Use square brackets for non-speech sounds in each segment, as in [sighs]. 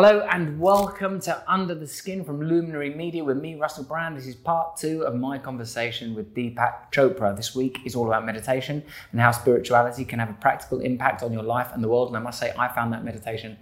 Hello and welcome to Under the Skin from Luminary Media with me, Russell Brand. This is part two of my conversation with Deepak Chopra. This week is all about meditation and how spirituality can have a practical impact on your life and the world. And I must say, I found that meditation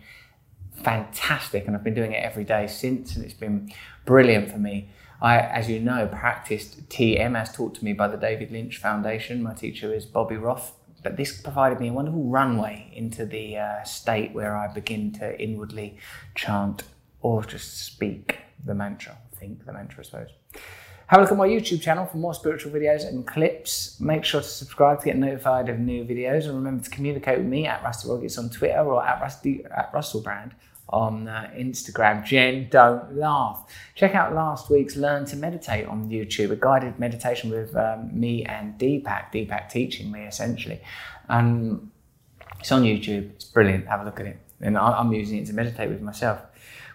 fantastic and I've been doing it every day since, and it's been brilliant for me. I, as you know, practiced TM as taught to me by the David Lynch Foundation. My teacher is Bobby Roth. But this provided me a wonderful runway into the uh, state where I begin to inwardly chant or just speak the mantra, think the mantra, I suppose. Have a look at my YouTube channel for more spiritual videos and clips. Make sure to subscribe to get notified of new videos and remember to communicate with me at Rusty Rockets on Twitter or at, Rusty, at Russell Brand on uh, Instagram. Jen, don't laugh. Check out last week's Learn to Meditate on YouTube, a guided meditation with um, me and Deepak, Deepak teaching me essentially. And it's on YouTube. It's brilliant. Have a look at it. And I'm using it to meditate with myself.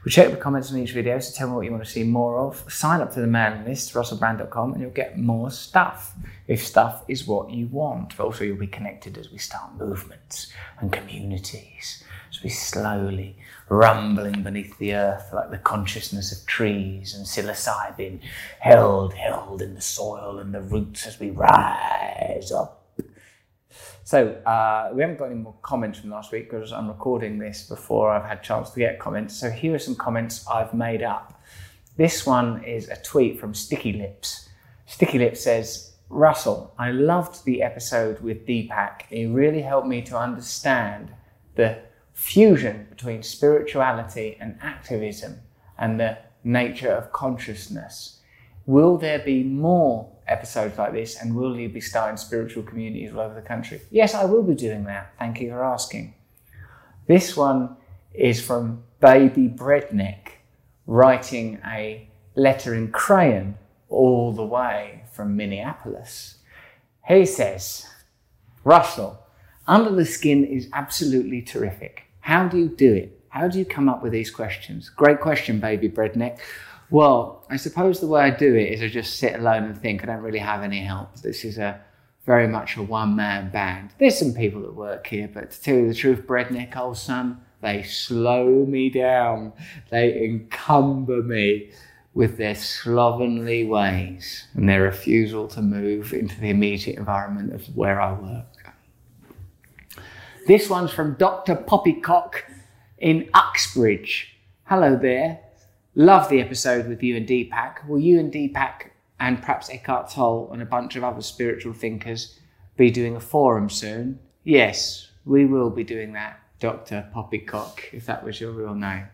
We check the comments on each video, so tell me what you want to see more of. Sign up to the mailing list, russellbrand.com, and you'll get more stuff if stuff is what you want. But also, you'll be connected as we start movements and communities, as we slowly rumbling beneath the earth like the consciousness of trees and psilocybin held, held in the soil and the roots as we rise up. So uh, we haven't got any more comments from last week because I'm recording this before I've had a chance to get comments. So here are some comments I've made up. This one is a tweet from Sticky Lips. Sticky Lips says, Russell, I loved the episode with Deepak. It really helped me to understand the fusion between spirituality and activism and the nature of consciousness. Will there be more episodes like this and will you be starting spiritual communities all over the country? Yes, I will be doing that. Thank you for asking. This one is from Baby Breadneck writing a letter in crayon all the way from Minneapolis. He says, Russell, Under the Skin is absolutely terrific. How do you do it? How do you come up with these questions? Great question, baby breadneck. Well, I suppose the way I do it is I just sit alone and think. I don't really have any help. This is a very much a one man band. There's some people that work here, but to tell you the truth, breadneck old son, they slow me down. They encumber me with their slovenly ways and their refusal to move into the immediate environment of where I work. This one's from Dr. Poppycock in Uxbridge. Hello there. Love the episode with you and Deepak. Will you and Deepak and perhaps Eckhart Tolle and a bunch of other spiritual thinkers be doing a forum soon? Yes, we will be doing that, Dr. Poppycock, if that was your real name.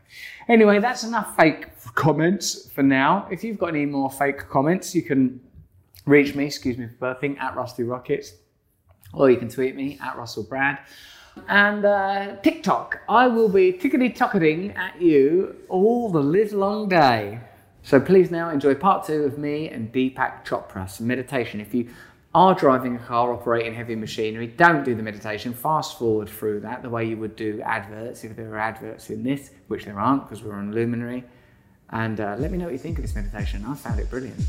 Anyway, that's enough fake comments for now. If you've got any more fake comments, you can reach me, excuse me for burping, at Rusty Rockets, or you can tweet me at Russell Brand and uh, TikTok. I will be tickety tocketing at you all the live long day. So please now enjoy part two of me and Deepak Chopra, some meditation. If you are driving a car operating heavy machinery, don't do the meditation. Fast forward through that the way you would do adverts if there were adverts in this, which there aren't because we're on Luminary. And uh, let me know what you think of this meditation. I found it brilliant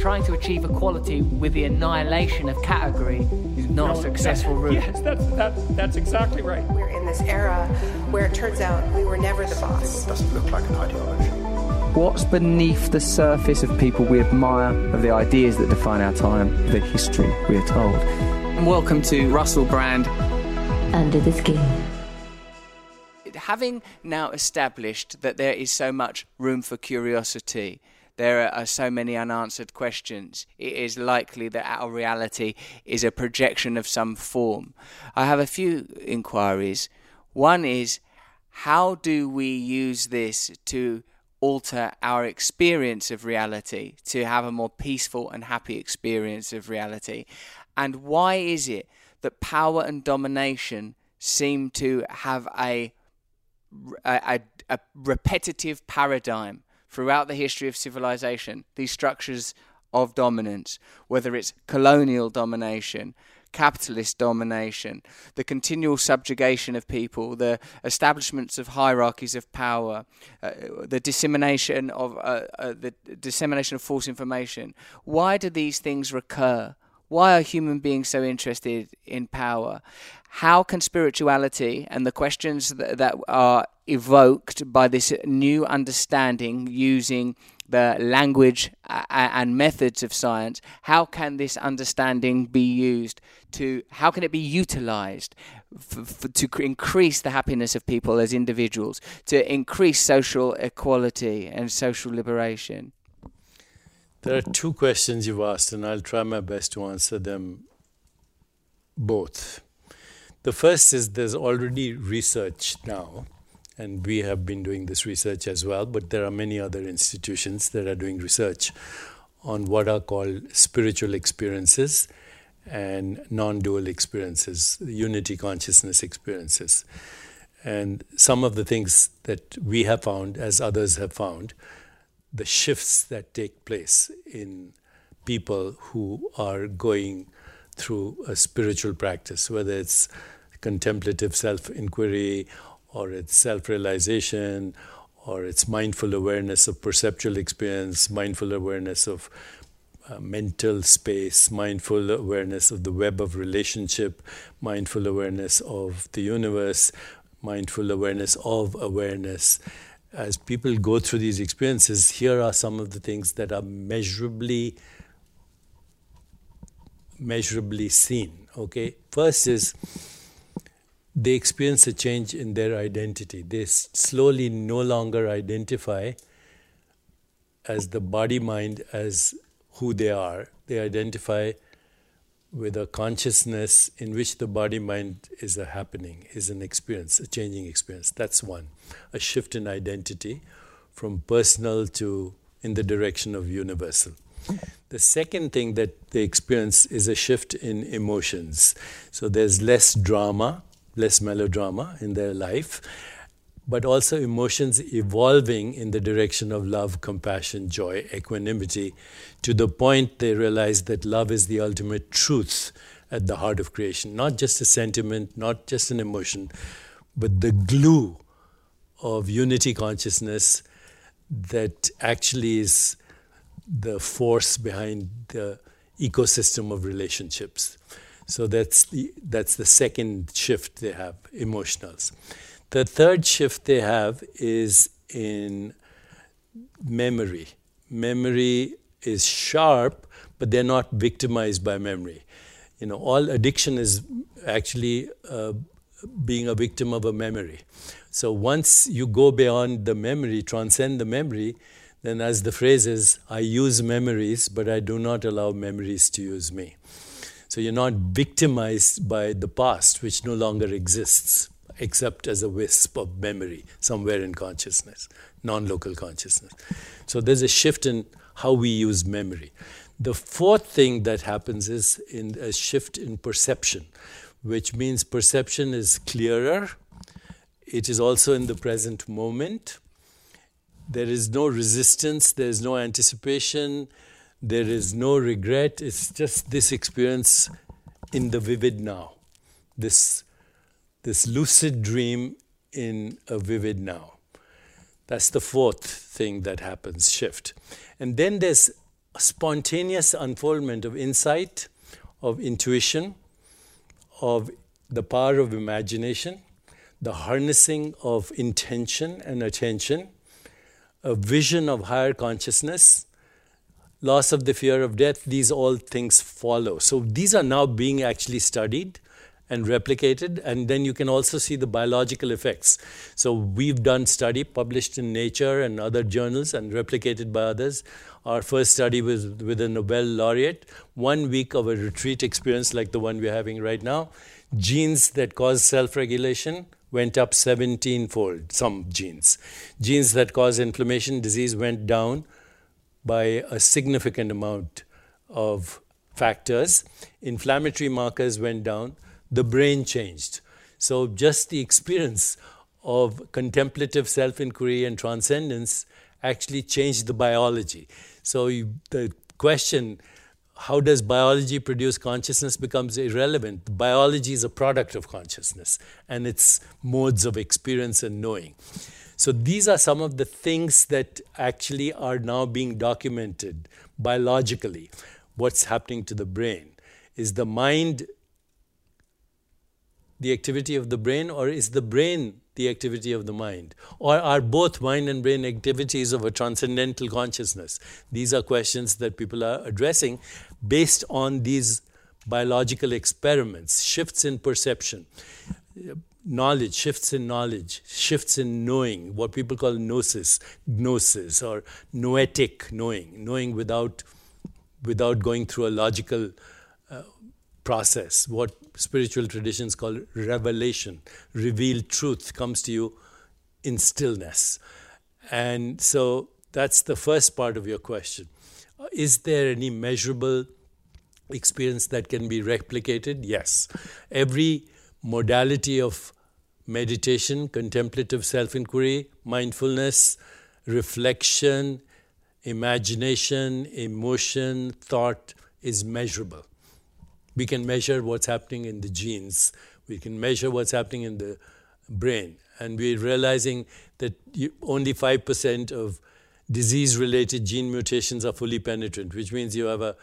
trying to achieve equality with the annihilation of category is not no, a successful that, route. Yes, that's, that, that's exactly right. We're in this era where it turns out we were never the boss. It doesn't look like an ideology. What's beneath the surface of people we admire, of the ideas that define our time, the history we are told? And welcome to Russell Brand. Under the Skin having now established that there is so much room for curiosity, there are so many unanswered questions, it is likely that our reality is a projection of some form. I have a few inquiries. One is how do we use this to alter our experience of reality, to have a more peaceful and happy experience of reality? And why is it that power and domination seem to have a, a, a repetitive paradigm? Throughout the history of civilization, these structures of dominance, whether it's colonial domination, capitalist domination, the continual subjugation of people, the establishments of hierarchies of power, uh, the dissemination of uh, uh, the dissemination of false information. Why do these things recur? Why are human beings so interested in power? How can spirituality and the questions that, that are evoked by this new understanding using the language uh, uh, and methods of science, how can this understanding be used to, how can it be utilized to increase the happiness of people as individuals, to increase social equality and social liberation? There are two questions you've asked, and I'll try my best to answer them both. The first is there's already research now and we have been doing this research as well, but there are many other institutions that are doing research on what are called spiritual experiences and non dual experiences, unity consciousness experiences. And some of the things that we have found, as others have found, the shifts that take place in people who are going through a spiritual practice, whether it's contemplative self inquiry or it's self realization, or it's mindful awareness of perceptual experience, mindful awareness of uh, mental space, mindful awareness of the web of relationship, mindful awareness of the universe, mindful awareness of awareness. As people go through these experiences, here are some of the things that are measurably measurably seen. Okay, first is they experience a change in their identity. They slowly no longer identify as the body mind as who they are. They identify with a consciousness in which the body mind is a happening, is an experience, a changing experience. That's one. A shift in identity from personal to in the direction of universal. The second thing that they experience is a shift in emotions. So there's less drama, less melodrama in their life, but also emotions evolving in the direction of love, compassion, joy, equanimity, to the point they realize that love is the ultimate truth at the heart of creation. Not just a sentiment, not just an emotion, but the glue of unity consciousness that actually is the force behind the ecosystem of relationships. So that's the, that's the second shift they have, emotionals. The third shift they have is in memory. Memory is sharp, but they're not victimized by memory. You know, all addiction is actually uh, being a victim of a memory. So once you go beyond the memory, transcend the memory, then as the phrase is, I use memories, but I do not allow memories to use me. So you're not victimized by the past, which no longer exists, except as a wisp of memory somewhere in consciousness, non local consciousness. So there's a shift in how we use memory. The fourth thing that happens is in a shift in perception, which means perception is clearer. It is also in the present moment. There is no resistance, there is no anticipation, there is no regret. It's just this experience in the vivid now. This, this lucid dream in a vivid now. That's the fourth thing that happens shift. And then there's spontaneous unfoldment of insight, of intuition, of the power of imagination, the harnessing of intention and attention, a vision of higher consciousness, loss of the fear of death, these all things follow. So these are now being actually studied and replicated, and then you can also see the biological effects. So we've done study published in Nature and other journals and replicated by others. Our first study was with a Nobel laureate, one week of a retreat experience like the one we're having right now. Genes that cause self-regulation went up 17 fold, some genes. Genes that cause inflammation, disease went down by a significant amount of factors. Inflammatory markers went down, the brain changed. So, just the experience of contemplative self inquiry and transcendence actually changed the biology. So, you, the question, how does biology produce consciousness becomes irrelevant. Biology is a product of consciousness and its modes of experience and knowing. So these are some of the things that actually are now being documented biologically, what's happening to the brain. Is the mind the activity of the brain, or is the brain the activity of the mind? Or are both mind and brain activities of a transcendental consciousness? These are questions that people are addressing based on these biological experiments, shifts in perception, knowledge, shifts in knowledge, shifts in knowing, what people call gnosis, gnosis, or noetic knowing, knowing without, without going through a logical uh, process, what spiritual traditions call revelation. Revealed truth comes to you in stillness. And so that's the first part of your question. Is there any measurable experience that can be replicated? Yes. Every modality of meditation, contemplative self inquiry, mindfulness, reflection, imagination, emotion, thought is measurable. We can measure what's happening in the genes. We can measure what's happening in the brain. And we're realizing that only 5% of disease related gene mutations are fully penetrant, which means you have a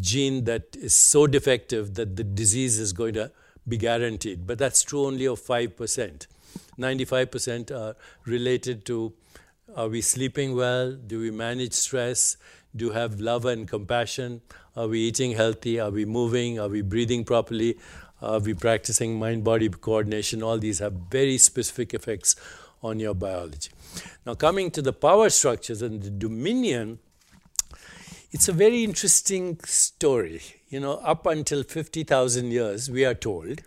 gene that is so defective that the disease is going to be guaranteed. But that's true only of 5%. 95% are related to are we sleeping well? Do we manage stress? Do we have love and compassion? Are we eating healthy? Are we moving? Are we breathing properly? Are we practicing mind body coordination? All these have very specific effects on your biology. Now, coming to the power structures and the dominion, it's a very interesting story. You know, up until 50,000 years, we are told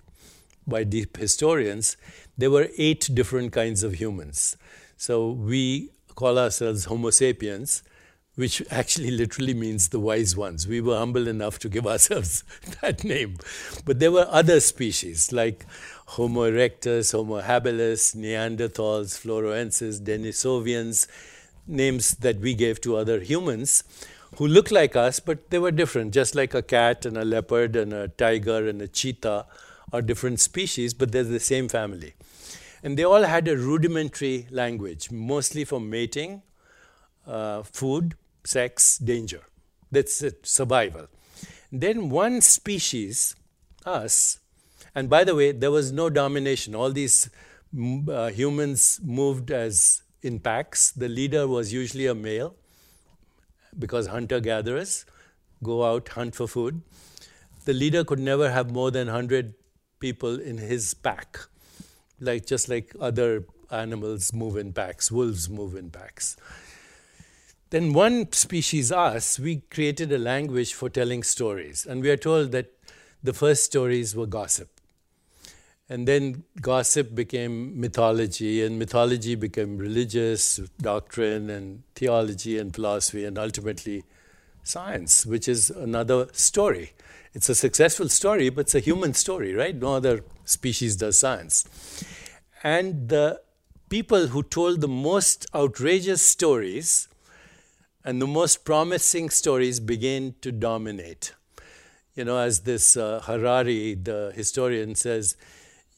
by deep historians, there were eight different kinds of humans. So we call ourselves Homo sapiens which actually literally means the wise ones. We were humble enough to give [laughs] ourselves that name. But there were other species like Homo erectus, Homo habilis, Neanderthals, Floresiensis, Denisovians, names that we gave to other humans who look like us, but they were different, just like a cat and a leopard and a tiger and a cheetah are different species, but they're the same family. And they all had a rudimentary language, mostly for mating, uh, food, sex, danger. That's it, survival. Then one species, us, and by the way, there was no domination. All these uh, humans moved as in packs. The leader was usually a male because hunter gatherers go out, hunt for food. The leader could never have more than 100 people in his pack, like just like other animals move in packs, wolves move in packs. Then, one species, us, we created a language for telling stories. And we are told that the first stories were gossip. And then gossip became mythology, and mythology became religious doctrine and theology and philosophy, and ultimately science, which is another story. It's a successful story, but it's a human story, right? No other species does science. And the people who told the most outrageous stories and the most promising stories begin to dominate. You know, as this uh, Harari, the historian, says,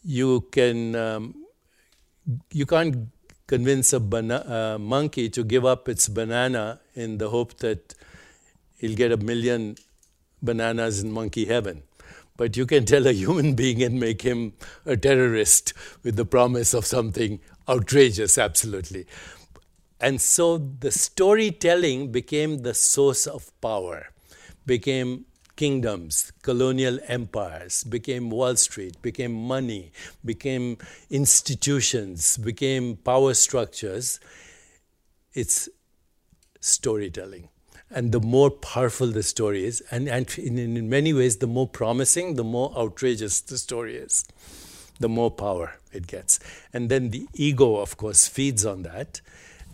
you can um, you can't convince a monkey to give up its banana in the hope that he'll get a million bananas in monkey heaven. But you can tell a human being and make him a terrorist with the promise of something outrageous, absolutely. And so the storytelling became the source of power, became kingdoms, colonial empires, became Wall Street, became money, became institutions, became power structures. It's storytelling. And the more powerful the story is, and, and in, in many ways, the more promising, the more outrageous the story is, the more power it gets. And then the ego, of course, feeds on that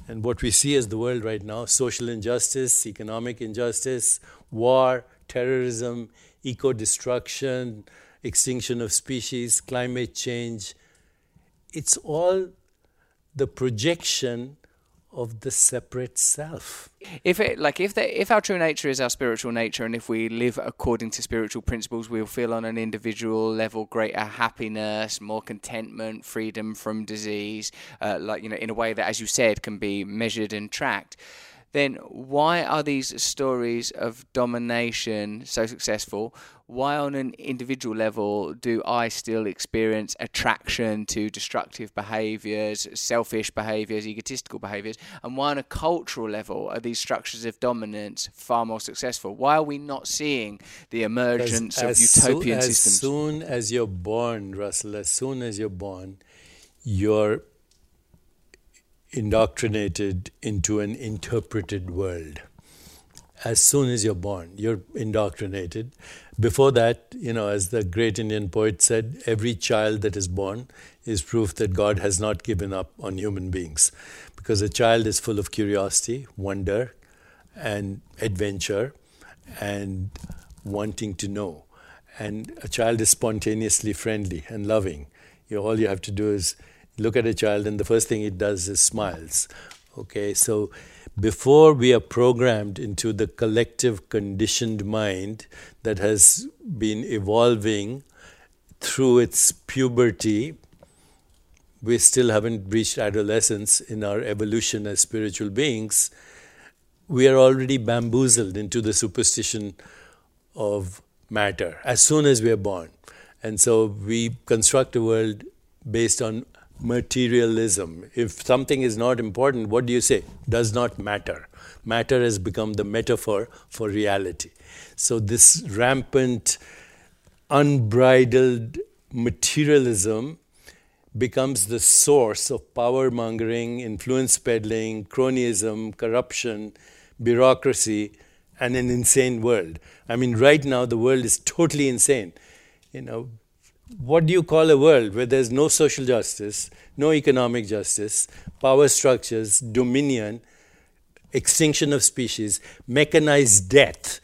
and what we see as the world right now social injustice, economic injustice, war, terrorism, eco destruction, extinction of species, climate change it's all the projection of the separate self. If it like if the, if our true nature is our spiritual nature, and if we live according to spiritual principles, we'll feel on an individual level greater happiness, more contentment, freedom from disease, uh, like you know, in a way that, as you said, can be measured and tracked. Then why are these stories of domination so successful? why on an individual level do I still experience attraction to destructive behaviors, selfish behaviors, egotistical behaviors? And why on a cultural level are these structures of dominance far more successful? Why are we not seeing the emergence as, of as utopian so, systems? As soon as you're born, Russell, as soon as you're born, you're indoctrinated into an interpreted world. As soon as you're born, you're indoctrinated. Before that, you know, as the great Indian poet said, every child that is born is proof that God has not given up on human beings. Because a child is full of curiosity, wonder, and adventure, and wanting to know. And a child is spontaneously friendly and loving. You know, all you have to do is look at a child, and the first thing it does is smiles. Okay, so before we are programmed into the collective conditioned mind that has been evolving through its puberty, we still haven't reached adolescence in our evolution as spiritual beings. We are already bamboozled into the superstition of matter as soon as we are born. And so we construct a world based on materialism. If something is not important, what do you say? Does not matter. Matter has become the metaphor for reality. So, this rampant, unbridled materialism becomes the source of power mongering, influence peddling, cronyism, corruption, bureaucracy, and an insane world. I mean, right now, the world is totally insane. You know, what do you call a world where there's no social justice, no economic justice, power structures, dominion, extinction of species, mechanized death,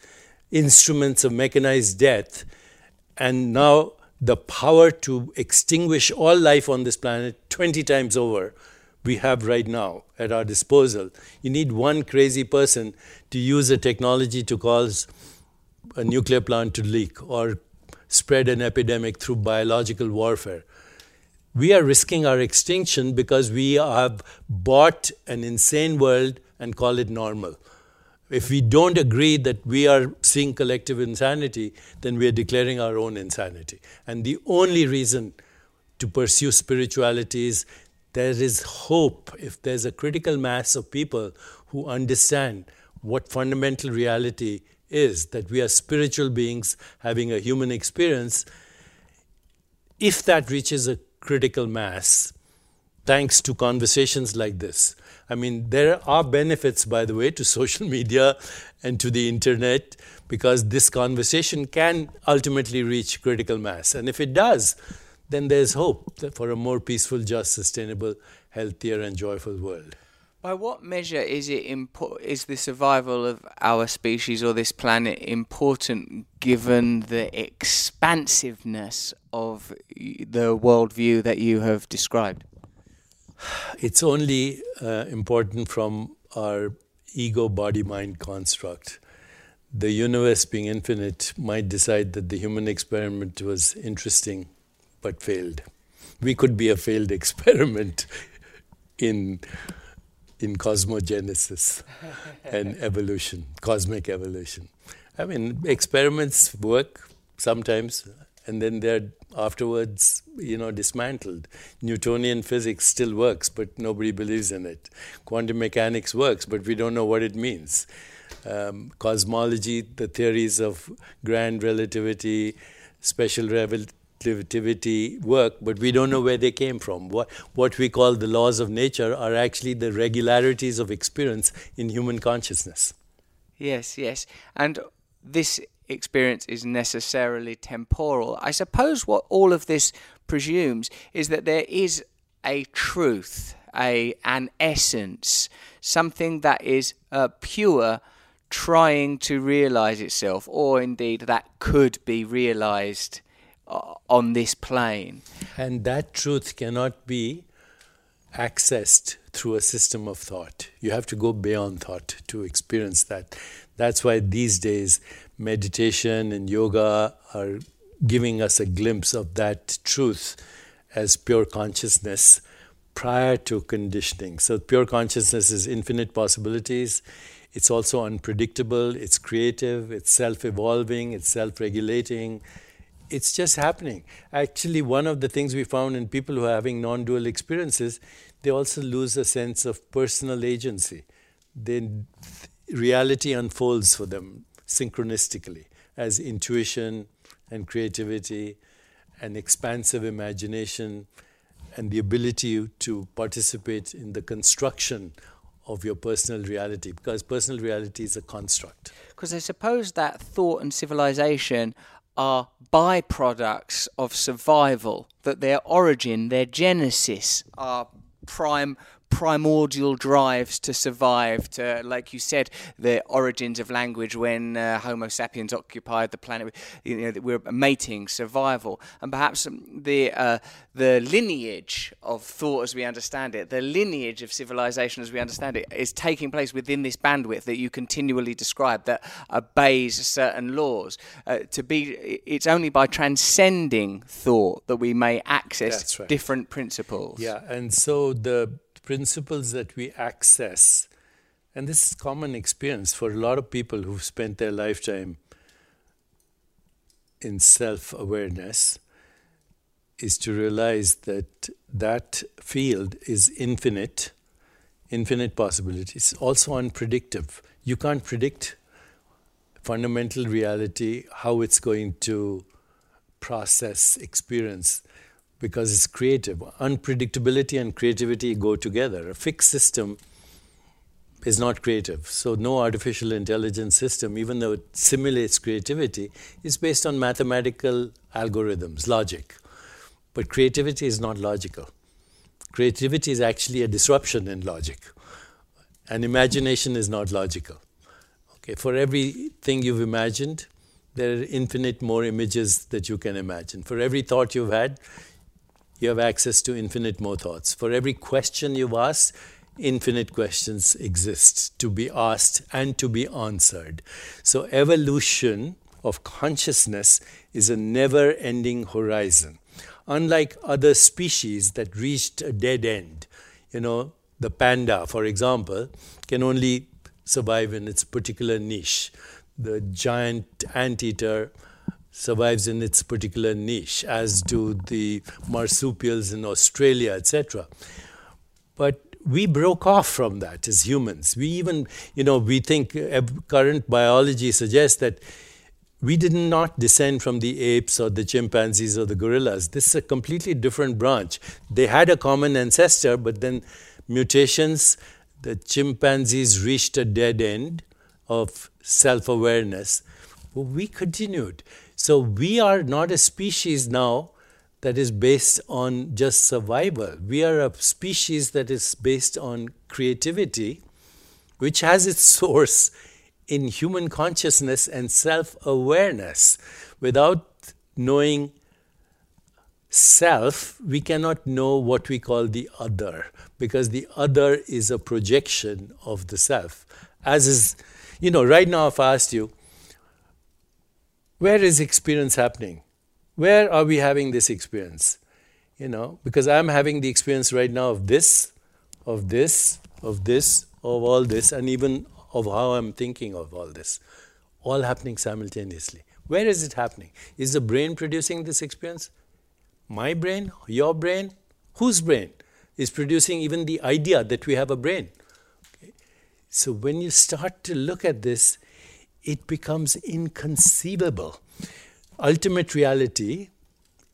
instruments of mechanized death, and now the power to extinguish all life on this planet 20 times over we have right now at our disposal. You need one crazy person to use a technology to cause a nuclear plant to leak or spread an epidemic through biological warfare. We are risking our extinction because we have bought an insane world and call it normal. If we don't agree that we are seeing collective insanity, then we are declaring our own insanity. And the only reason to pursue spirituality is there is hope if there's a critical mass of people who understand what fundamental reality is that we are spiritual beings having a human experience. If that reaches a critical mass, thanks to conversations like this, I mean, there are benefits, by the way, to social media and to the internet because this conversation can ultimately reach critical mass. And if it does, then there's hope for a more peaceful, just, sustainable, healthier, and joyful world. By what measure is it impo- is the survival of our species or this planet important given the expansiveness of the worldview that you have described? [sighs] It's only uh, important from our ego body mind construct. The universe being infinite might decide that the human experiment was interesting but failed. We could be a failed [laughs] experiment in in cosmogenesis and evolution, cosmic evolution. I mean, experiments work sometimes, and then they're afterwards, you know, dismantled. Newtonian physics still works, but nobody believes in it. Quantum mechanics works, but we don't know what it means. Um, cosmology, the theories of grand relativity, special relativity work, but we don't know where they came from. What, what we call the laws of nature are actually the regularities of experience in human consciousness. Yes, yes. And this experience is necessarily temporal. I suppose what all of this presumes is that there is a truth, a an essence, something that is uh, pure trying to realize itself or indeed that could be realized Uh, on this plane. And that truth cannot be accessed through a system of thought. You have to go beyond thought to experience that. That's why these days meditation and yoga are giving us a glimpse of that truth as pure consciousness prior to conditioning. So pure consciousness is infinite possibilities. It's also unpredictable, it's creative, it's self evolving, it's self regulating. It's just happening. Actually, one of the things we found in people who are having non dual experiences, they also lose a sense of personal agency. Then reality unfolds for them synchronistically as intuition and creativity and expansive imagination and the ability to participate in the construction of your personal reality because personal reality is a construct. Because I suppose that thought and civilization are byproducts of survival, that their origin, their genesis are prime primordial drives to survive, to, like you said, the origins of language when uh, Homo sapiens occupied the planet. You know, we're mating, survival, and perhaps the uh, the lineage of thought as we understand it, the lineage of civilization as we understand it, is taking place within this bandwidth that you continually describe that obeys certain laws. Uh, to be, it's only by transcending thought that we may access right. different principles. Yeah, and so the principles that we access, and this is common experience for a lot of people who've spent their lifetime in self awareness, is to realize that that field is infinite, infinite possibilities, also unpredictable. You can't predict fundamental reality, how it's going to process experience because it's creative. Unpredictability and creativity go together. A fixed system is not creative. So, no artificial intelligence system, even though it simulates creativity, is based on mathematical algorithms, logic. But creativity is not logical. Creativity is actually a disruption in logic. And imagination is not logical. Okay, for everything you've imagined, there are infinite more images that you can imagine. For every thought you've had, you have access to infinite more thoughts. For every question you've asked, infinite questions exist to be asked and to be answered. So, evolution of consciousness is a never ending horizon. Unlike other species that reached a dead end, you know, the panda, for example, can only survive in its particular niche. The giant anteater survives in its particular niche, as do the marsupials in Australia, etc. But we broke off from that as humans. We even, you know, we think uh, current biology suggests that we did not descend from the apes or the chimpanzees or the gorillas. This is a completely different branch. They had a common ancestor, but then mutations, the chimpanzees reached a dead end of self awareness. we continued. So we are not a species now that is based on just survival. We are a species that is based on creativity, which has its [laughs] source in human consciousness and self awareness. Without knowing self, we cannot know what we call the other, because the other is a projection of the self. As is, you know, right now, if I asked you, where is experience happening? Where are we having this experience? You know, because I'm having the experience right now of this, of this, of this, of all this, and even of how I'm thinking of all this, all happening simultaneously. Where is it happening? Is the brain producing this experience? My brain? Your brain? Whose brain is producing even the idea that we have a brain? Okay. So when you start to look at this, it becomes inconceivable. Ultimate reality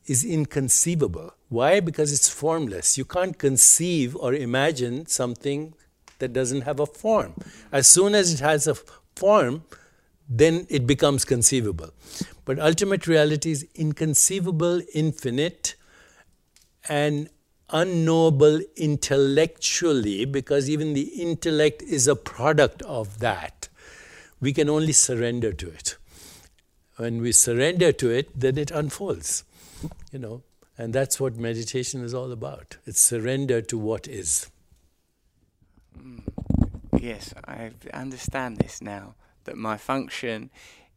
is inconceivable. Why? Because it's formless. You can't conceive or imagine something that doesn't have a form. As soon as it has a form, then it becomes conceivable. But ultimate reality is inconceivable, infinite, and unknowable intellectually because even the intellect is a product of that we can only surrender to it. When we surrender to it, then it unfolds, you know, and that's what meditation is all about. It's surrender to what is. Mm. Yes, I understand this now. That my function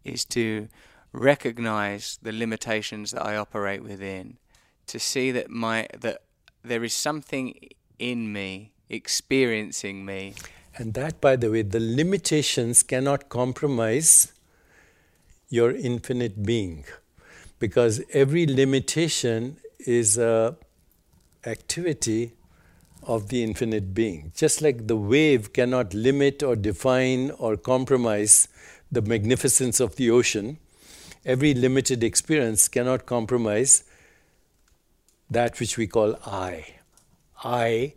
is to recognize the limitations that I operate within, to see that my that there is something in me, experiencing me. And that, by the way, the limitations cannot compromise your infinite being. Because every limitation is a activity of the infinite being. Just like the wave cannot limit or define or compromise the magnificence of the ocean every limited experience cannot compromise that which we call i. I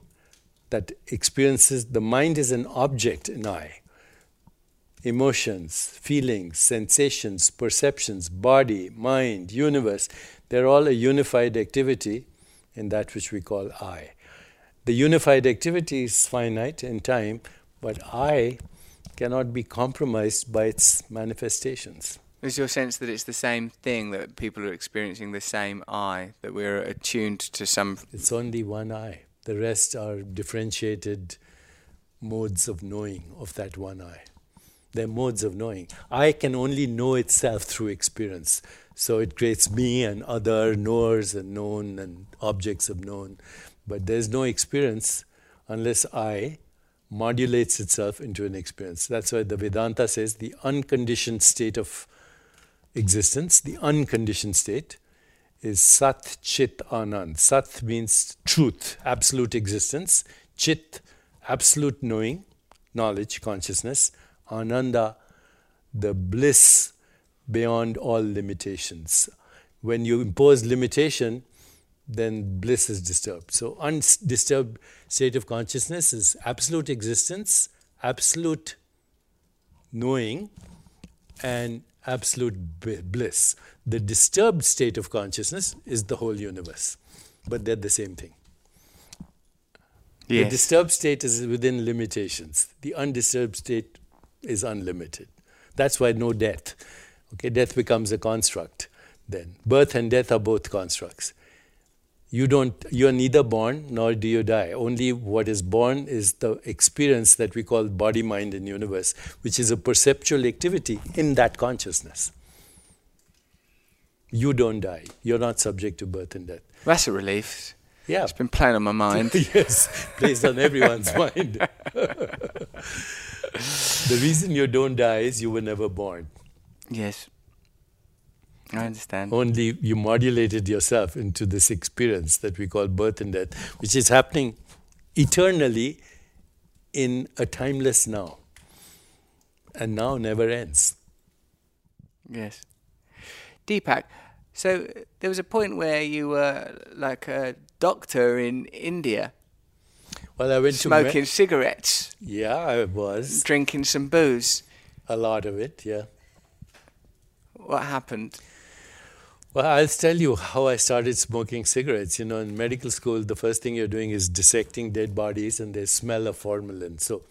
that experiences the mind is an object in i emotions, feelings, sensations, perceptions, body, mind, universe, they're all a unified activity in that which we call I. The unified activity is finite in time, but I cannot be compromised by its manifestations. Is your sense that it's the same thing, that people are experiencing the same I, that we're attuned to some. It's only one I. The rest are differentiated modes of knowing of that one I. They're modes of knowing. I can only know itself through experience. So it creates me and other knowers and known and objects of known. But there's no experience unless I modulates itself into an experience. That's why the Vedanta says the unconditioned state of existence, the unconditioned state, is Sat Chit Anand. Sat means truth, absolute existence. Chit, absolute knowing, knowledge, consciousness. Ananda, the bliss beyond all limitations. When you impose limitation, then bliss is disturbed. So, undisturbed state of consciousness is absolute existence, absolute knowing, and absolute bliss. The disturbed state of consciousness is the whole universe, but they're the same thing. Yes. The disturbed state is within limitations. The undisturbed state is unlimited. That's why no death. Okay, death becomes a construct then. Birth and death are both constructs. You don't you are neither born nor do you die. Only what is born is the experience that we call body, mind, and universe, which is a perceptual activity in that consciousness. You don't die. You're not subject to birth and death. That's a relief. Yeah. It's been playing on my mind. [laughs] yes, plays on everyone's [laughs] mind. [laughs] the reason you don't die is you were never born. yes. I understand. Only you modulated yourself into this experience that we call birth and death, which is happening eternally in a timeless now. And now never ends. Yes. Deepak, so there was a point where you were like a doctor in India, Well, I went smoking to. Me- cigarettes, yeah, I was. drinking some booze. A lot of it, yeah. What happened? Well, I'll tell you how I started smoking cigarettes. You know, in medical school, the first thing you're doing is dissecting dead bodies and they smell of formalin. So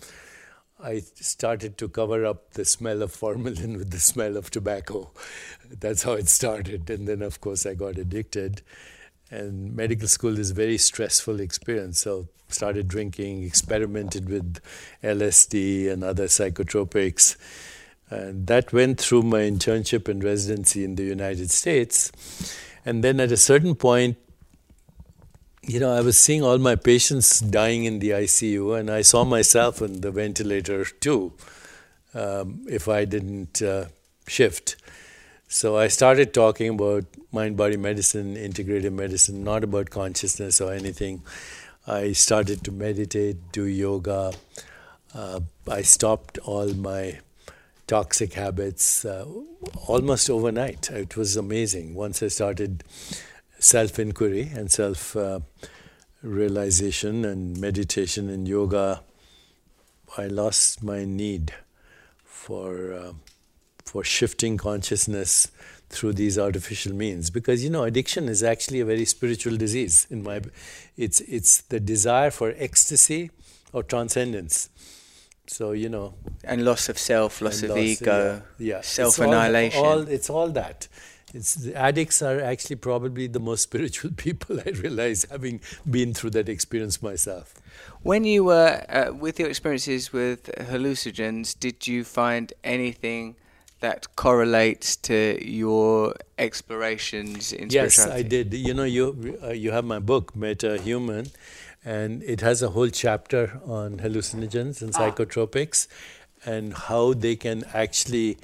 I started to cover up the smell of formalin [laughs] with the smell of tobacco. That's how it started. And then, of course, I got addicted. And medical school is a very stressful experience. So started drinking, experimented with LSD and other psychotropics. And that went through my internship and residency in the United States. And then at a certain point, you know, I was seeing all my patients dying in the ICU, and I saw myself on the ventilator too, um, if I didn't uh, shift. So I started talking about mind body medicine, integrative medicine, not about consciousness or anything. I started to meditate, do yoga. Uh, I stopped all my toxic habits uh, almost overnight. It was amazing. Once I started self inquiry and self uh, realization and meditation and yoga, I lost my need for, uh, for shifting consciousness through these artificial means because you know addiction is actually a very spiritual disease in my it's it's the desire for ecstasy or transcendence so you know And loss of self, loss of loss, ego, yeah, yeah. self annihilation. All, it's all that. It's the addicts are actually probably the most [laughs] spiritual people I realize, having been through that experience myself. When you were uh, with your experiences with hallucinogens, did you find anything that correlates to your explorations in Yes, spirituality? I did. You know, you uh, you have my book, Metahuman, And it has a whole chapter on hallucinogens and psychotropics and how they can actually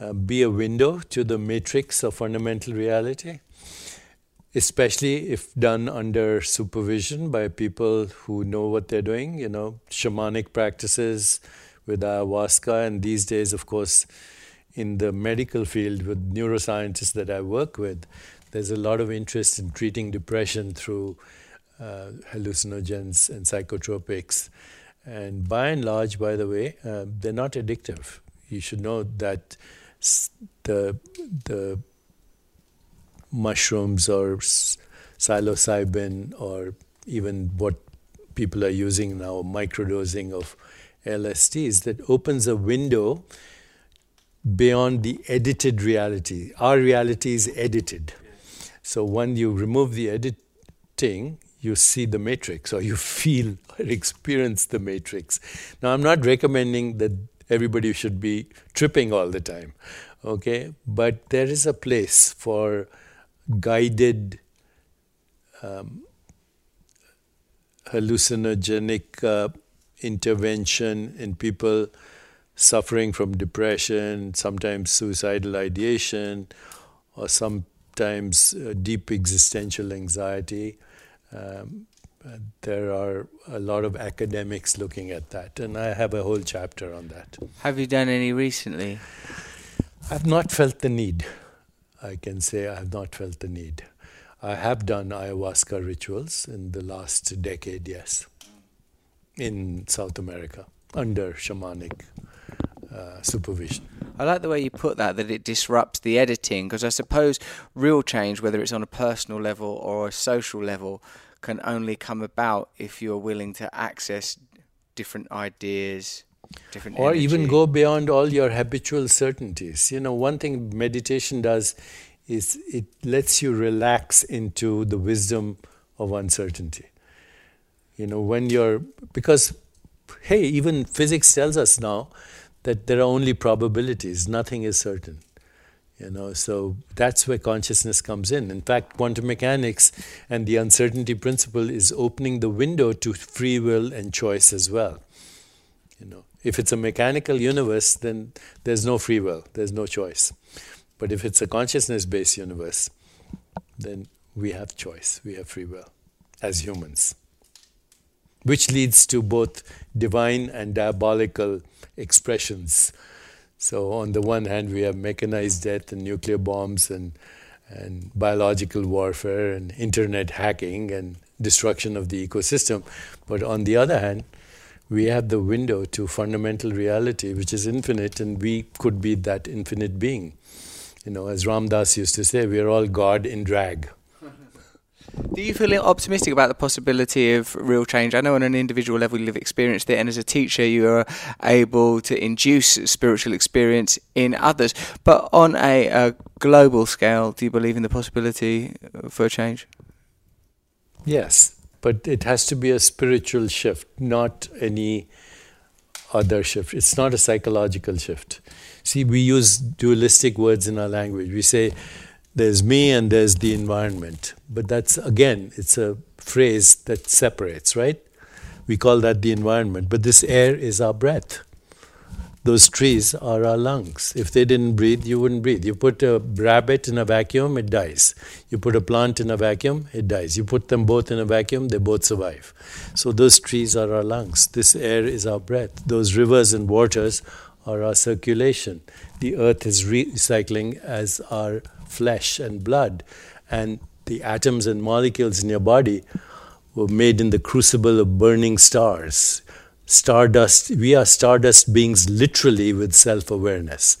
uh, be a window to the matrix of fundamental reality, especially if done under supervision by people who know what they're doing, you know, shamanic practices with ayahuasca. And these days, of course, in the medical field with neuroscientists that I work with, there's a lot of interest in treating depression through uh, hallucinogens and psychotropics. And by and large, by the way, uh, they're not addictive. You should know that the the mushrooms or psilocybin or even what people are using now, microdosing of LSDs, that opens a window beyond the edited reality. Our reality is edited. So when you remove the editing, you see the matrix or you feel or experience the matrix. Now, I'm not recommending that everybody should be tripping all the time, okay? But there is a place for guided um, hallucinogenic uh, intervention in people suffering from depression, sometimes suicidal ideation, or sometimes uh, deep existential anxiety. Um, there are a lot of academics looking at that, and I have a whole chapter on that. Have you done any recently? I've not felt the need. I can say I have not felt the need. I have done ayahuasca rituals in the last decade, yes, in South America under shamanic uh, supervision. I like the way you put that, that it disrupts the editing, because I suppose real change, whether it's on a personal level or a social level, can only come about if you're willing to access different ideas, different or energy. even go beyond all your habitual certainties. You know, one thing meditation does is it lets you relax into the wisdom of uncertainty. You know, when you're because hey, even physics tells us now that there are only probabilities, nothing is certain. You know, so that's where consciousness comes in. In fact, quantum mechanics and the uncertainty principle is opening the window to free will and choice as well. You know, if it's a mechanical universe, then there's no free will, there's no choice. But if it's a consciousness-based universe, then we have choice, we have free will as humans. Which leads to both divine and diabolical expressions so on the one hand, we have mechanized death and nuclear bombs and and biological warfare and internet hacking and destruction of the ecosystem. But on the other hand, we have the window to fundamental reality, which is infinite, and we could be that infinite being. You know, as Ram Dass used to say, we are all God in drag. Do you feel optimistic about the possibility of real change? I know on an individual level you've experienced it, and as a teacher, you are able to induce spiritual experience in others. But on a, a global scale, do you believe in the possibility for change? Yes, but it has to be a spiritual shift, not any other shift. It's not a psychological shift. See, we use dualistic words in our language. We say, there's me and there's the environment. But that's, again, it's a phrase that separates, right? We call that the environment. But this air is our breath. Those trees are our lungs. If they didn't breathe, you wouldn't breathe. You put a rabbit in a vacuum, it dies. You put a plant in a vacuum, it dies. You put them both in a vacuum, they both survive. So those trees are our lungs. This air is our breath. Those rivers and waters are our circulation. The earth is recycling as our flesh and blood. And the atoms and molecules in your body were made in the crucible of burning stars. Stardust, we are stardust beings literally with self awareness.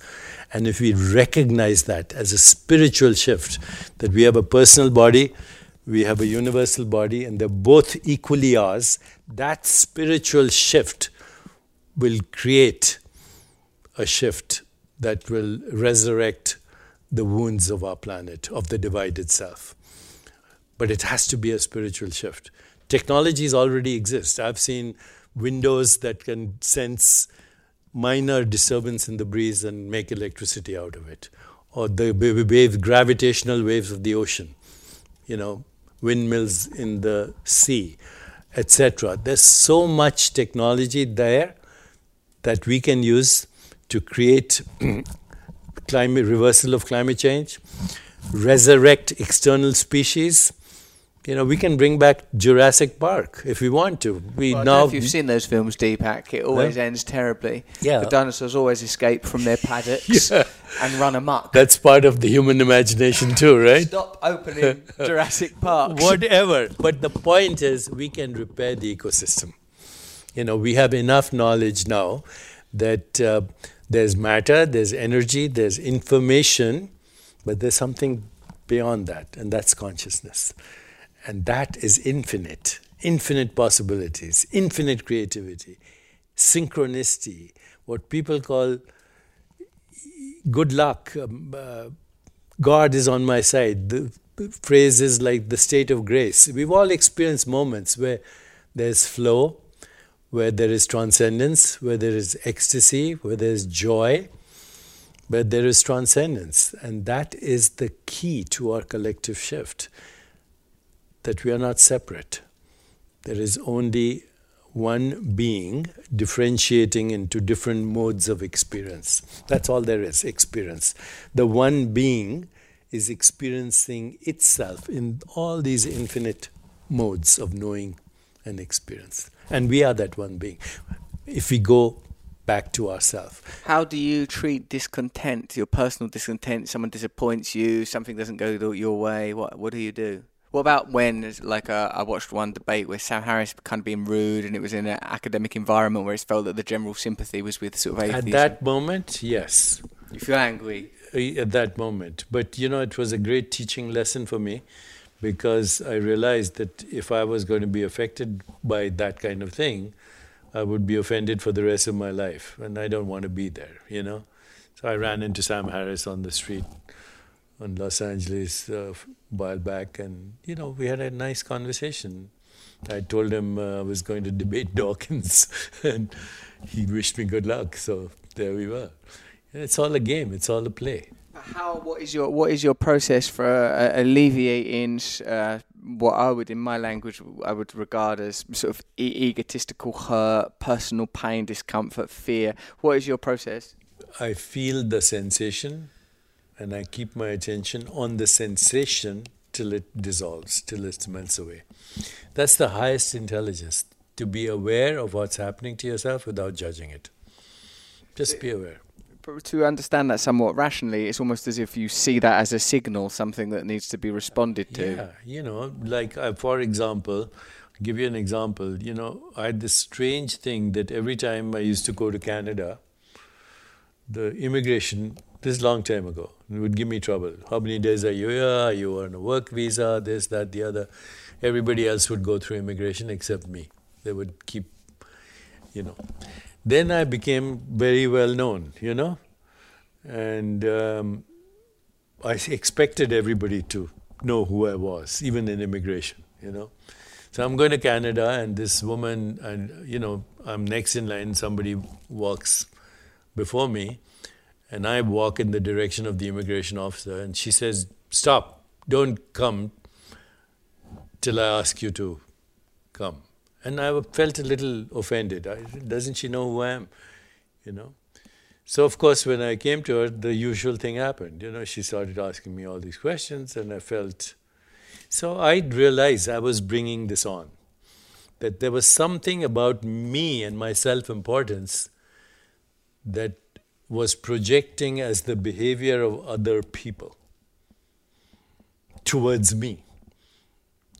And if we recognize that as a spiritual shift, that we have a personal body, we have a universal body, and they're both equally ours, that spiritual shift will create a shift that will resurrect the wounds of our planet, of the divided self. But it has to be a spiritual shift. Technologies already exist. I've seen windows that can sense minor disturbance in the breeze and make electricity out of it, or the wave, gravitational waves of the ocean, you know, windmills in the sea. etc. There's so much technology there that we can use to create [clears throat] climate reversal of climate change, resurrect external species. You know, we can bring back Jurassic Park if we want to. We Well, now know if you've seen those films, Deepak, it always ends terribly. Yeah. The dinosaurs always escape from their paddocks [laughs] Yeah. and run amok. that's part of the human imagination too, right? Stop opening Jurassic Park. [laughs] Whatever. But the point is, we can repair the ecosystem. You know, we have enough knowledge now that uh, there's matter, there's energy, there's information, but there's something beyond that, and that's consciousness. And that is infinite, infinite possibilities, infinite creativity, synchronicity, what people call good luck. Um, uh, God is on my side. The phrase is like the state of grace. We've all experienced moments where there's flow, where there is transcendence, where there is ecstasy, where there is joy, where there is transcendence. And that is the key to our collective shift that we are not separate. There is only one being differentiating into different modes of experience. That's all there is experience. The one being is experiencing itself in all these infinite modes of knowing and experience. And we are that one being. If we go back to ourselves, How do you treat discontent, your personal discontent? Someone disappoints you, something doesn't go your way. What what do you do? What about when, like, uh, I watched one debate where Sam Harris kind of being rude, and it was in an academic environment where it felt that the general sympathy was with sort of atheism. at that moment, yes, you feel angry. uh, at that moment. But you know, it was a great teaching lesson for me because I realized that if I was going to be affected by that kind of thing, I would be offended for the rest of my life, and I don't want to be there, you know. So I ran into Sam Harris on the street in Los Angeles uh, a while back, and you know, we had a nice conversation. I told him uh, I was going to debate [laughs] Dawkins, and he wished me good luck. So there we were. It's all a game. It's all a play. How? What is your What is your process for uh, alleviating uh, what I would, in my language, I would regard as sort of e- egotistical hurt, personal pain, discomfort, fear? What is your process? I feel the sensation, and I keep my attention on the sensation till it dissolves, till it melts away. That's the highest intelligence. To be aware of what's happening to yourself without judging it. Just be aware. To understand that somewhat rationally, it's almost as if you see that as a signal, something that needs to be responded to. Yeah, you know, like uh, for example, I'll give you an example. You know, I had this strange thing that every time I used to go to Canada, the immigration, this long time ago, it would give me trouble. How many days are you here? Are you on a work visa? This, that, the other. Everybody else would go through immigration except me. They would keep, you know. Then I became very well known, you know, and um, I expected everybody to know who I was, even in immigration, you know. So I'm going to Canada, and this woman, and you know, I'm next in line. Somebody walks before me, and I walk in the direction of the immigration officer, and she says, "Stop! Don't come till I ask you to come." And I felt a little offended. I, doesn't she know who I am? You know. So of course, when I came to her, the usual thing happened. You know, she started asking me all these questions, and I felt. So I realized I was bringing this on. That there was something about me and my self-importance that was projecting as the behavior of other people towards me.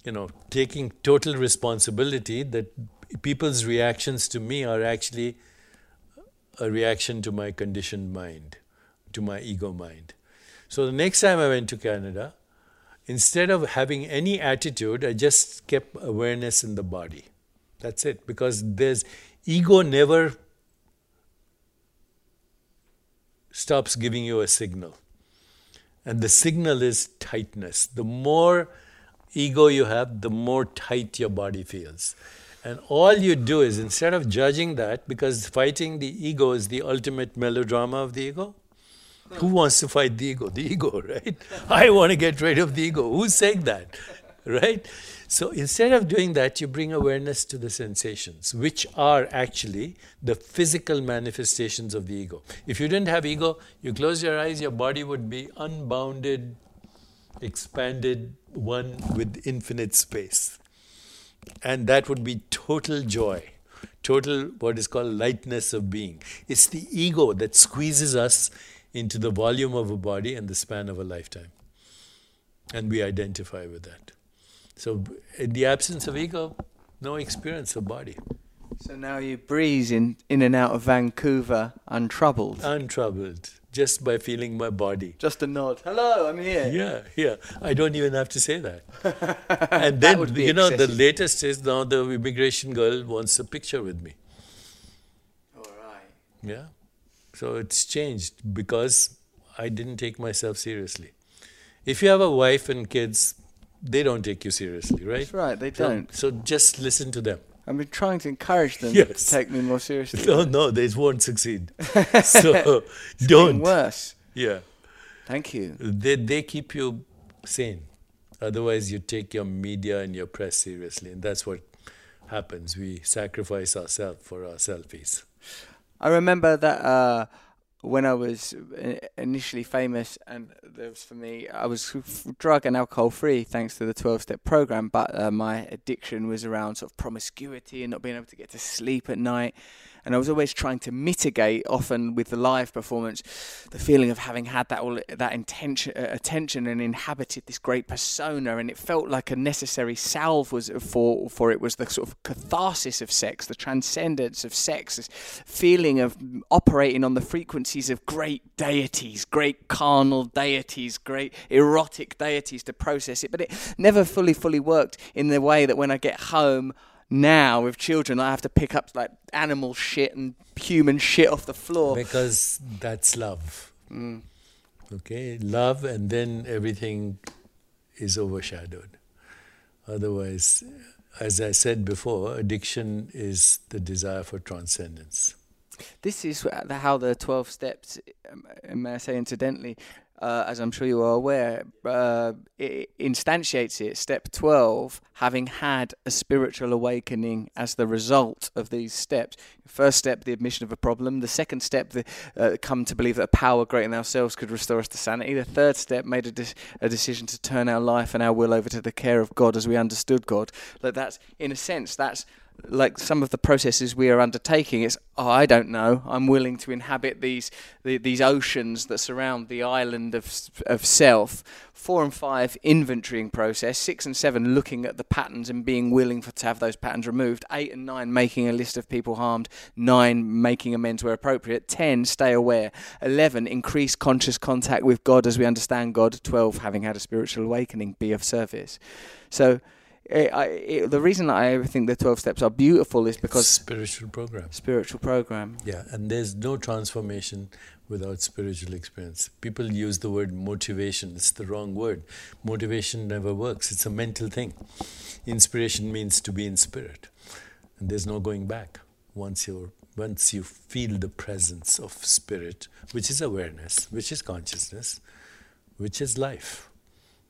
You know, taking total responsibility that people's reactions to me are actually a reaction to my conditioned mind, to my ego mind. So the next time I went to Canada, instead of having any attitude, I just kept awareness in the body. That's it. Because there's ego never stops giving you a signal. And the signal is tightness. The more ego you have, the more tight your body feels. And all you do is instead of judging that, because fighting the ego is the ultimate melodrama of the ego. Who wants to fight the ego? The ego, [laughs] right? I want to get rid of the ego. Who's saying that? [laughs] Right? So instead of doing that, you bring awareness to the sensations, which are actually the physical manifestations of the ego. If you didn't have ego, you close your eyes, your body would be unbounded, expanded, one with infinite space. And that would be total joy, total what is called lightness of being. It's the ego that squeezes us into the volume of a body and the span of a lifetime. And we identify with that. So, in the absence of ego, no experience of body. So now you breeze in, in and out of Vancouver untroubled. Untroubled, just by feeling my body. Just a nod. Hello, I'm here. Yeah, yeah. I don't even have to say that. [laughs] and then, be you know, excessive. the latest is now the immigration girl wants a picture with me. All right. Yeah. So it's changed because I didn't take myself seriously. If you have a wife and kids, they don't take you seriously, right? That's right, they So- don't. So, just listen to them. I've been trying to encourage them Yes. to take me more seriously. No, [laughs] no, they won't succeed. [laughs] so don't. worse. Yeah. Thank you. They, they keep you sane. Otherwise, you take your media and your press seriously. And that's what happens. We sacrifice ourselves for our selfies. I remember that uh, when I was initially famous, and there was for me, I was drug and alcohol free thanks to the 12 step program, but uh, my addiction was around sort of promiscuity and not being able to get to sleep at night. And I was always trying to mitigate, often with the live performance, the feeling of having had that all that intention, uh, attention, and inhabited this great persona. And it felt like a necessary salve was for for it was the sort of catharsis of sex, the transcendence of sex, this feeling of operating on the frequencies of great deities, great carnal deities, great erotic deities to process it. But it never fully, fully worked in the way that when I get home now with children, I have to pick up like animal shit and human shit off the floor. Because that's love. Okay? Love, and then everything is overshadowed. Otherwise, as I said before, addiction is the desire for transcendence. This is how the 12 steps, um, may I say incidentally, uh, as I'm sure you are aware, uh, it instantiates it. Step 12, having had a spiritual awakening as the result of these steps. First step, the admission of a problem. The second step, the uh, come to believe that a power greater than ourselves could restore us to sanity. The third step, made a, de- a decision to turn our life and our will over to the care of God as we understood God. Like that's, in a sense, that's like some of the processes we are undertaking it's oh, I don't know. I'm willing to inhabit these the, these oceans that surround the island of of self. Four and five inventorying process. Six and seven looking at the patterns and being willing for to have those patterns removed. Eight and nine making a list of people harmed. Nine making amends where appropriate. 10 stay aware. 11 increase conscious contact with God as we understand God. 12 having had a spiritual awakening be of service. So eh, I, I, the reason I think the 12 steps are beautiful is because spiritual program. spiritual program. Yeah, and there's no transformation without spiritual experience. People use the word motivation, it's the wrong word. Motivation never works, it's a mental thing. Inspiration means to be in spirit, and there's no going back. Once you're once you feel the presence of spirit, which is awareness, which is consciousness, which is life.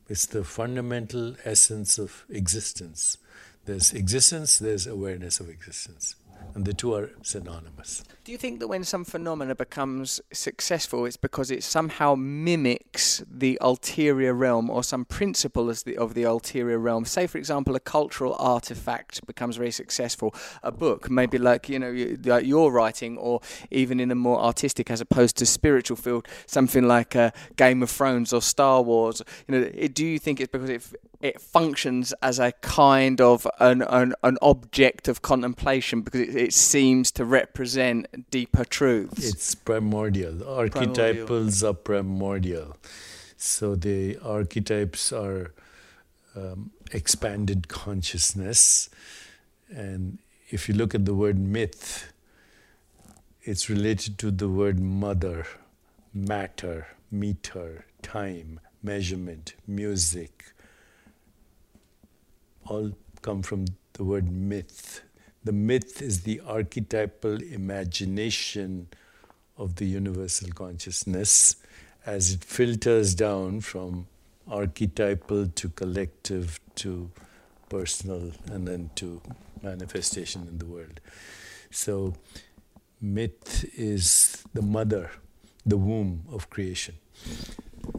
It's the fundamental essence of existence. There's existence, there's awareness of existence. And the two are synonymous. Do you think that when some phenomena becomes successful, it's because it somehow mimics the ulterior realm or some principle the, of the ulterior realm? Say, for example, a cultural artifact becomes very successful. A book, maybe like you know, you- like your writing, or even in a more artistic as opposed to spiritual field, something like uh, Game of Thrones or Star Wars. You know, it, do you think it's because it it functions as a kind of an an, an object of contemplation because it, it seems to represent deeper truths? It's primordial. Archetypals are primordial. So the archetypes are um, expanded consciousness. And if you look at the word myth, it's related to the word mother, matter, meter, time, measurement, music. All come from the word myth. The myth is the archetypal imagination of the universal consciousness as it filters down from archetypal to collective to personal and then to manifestation in the world. So, myth is the mother, the womb of creation.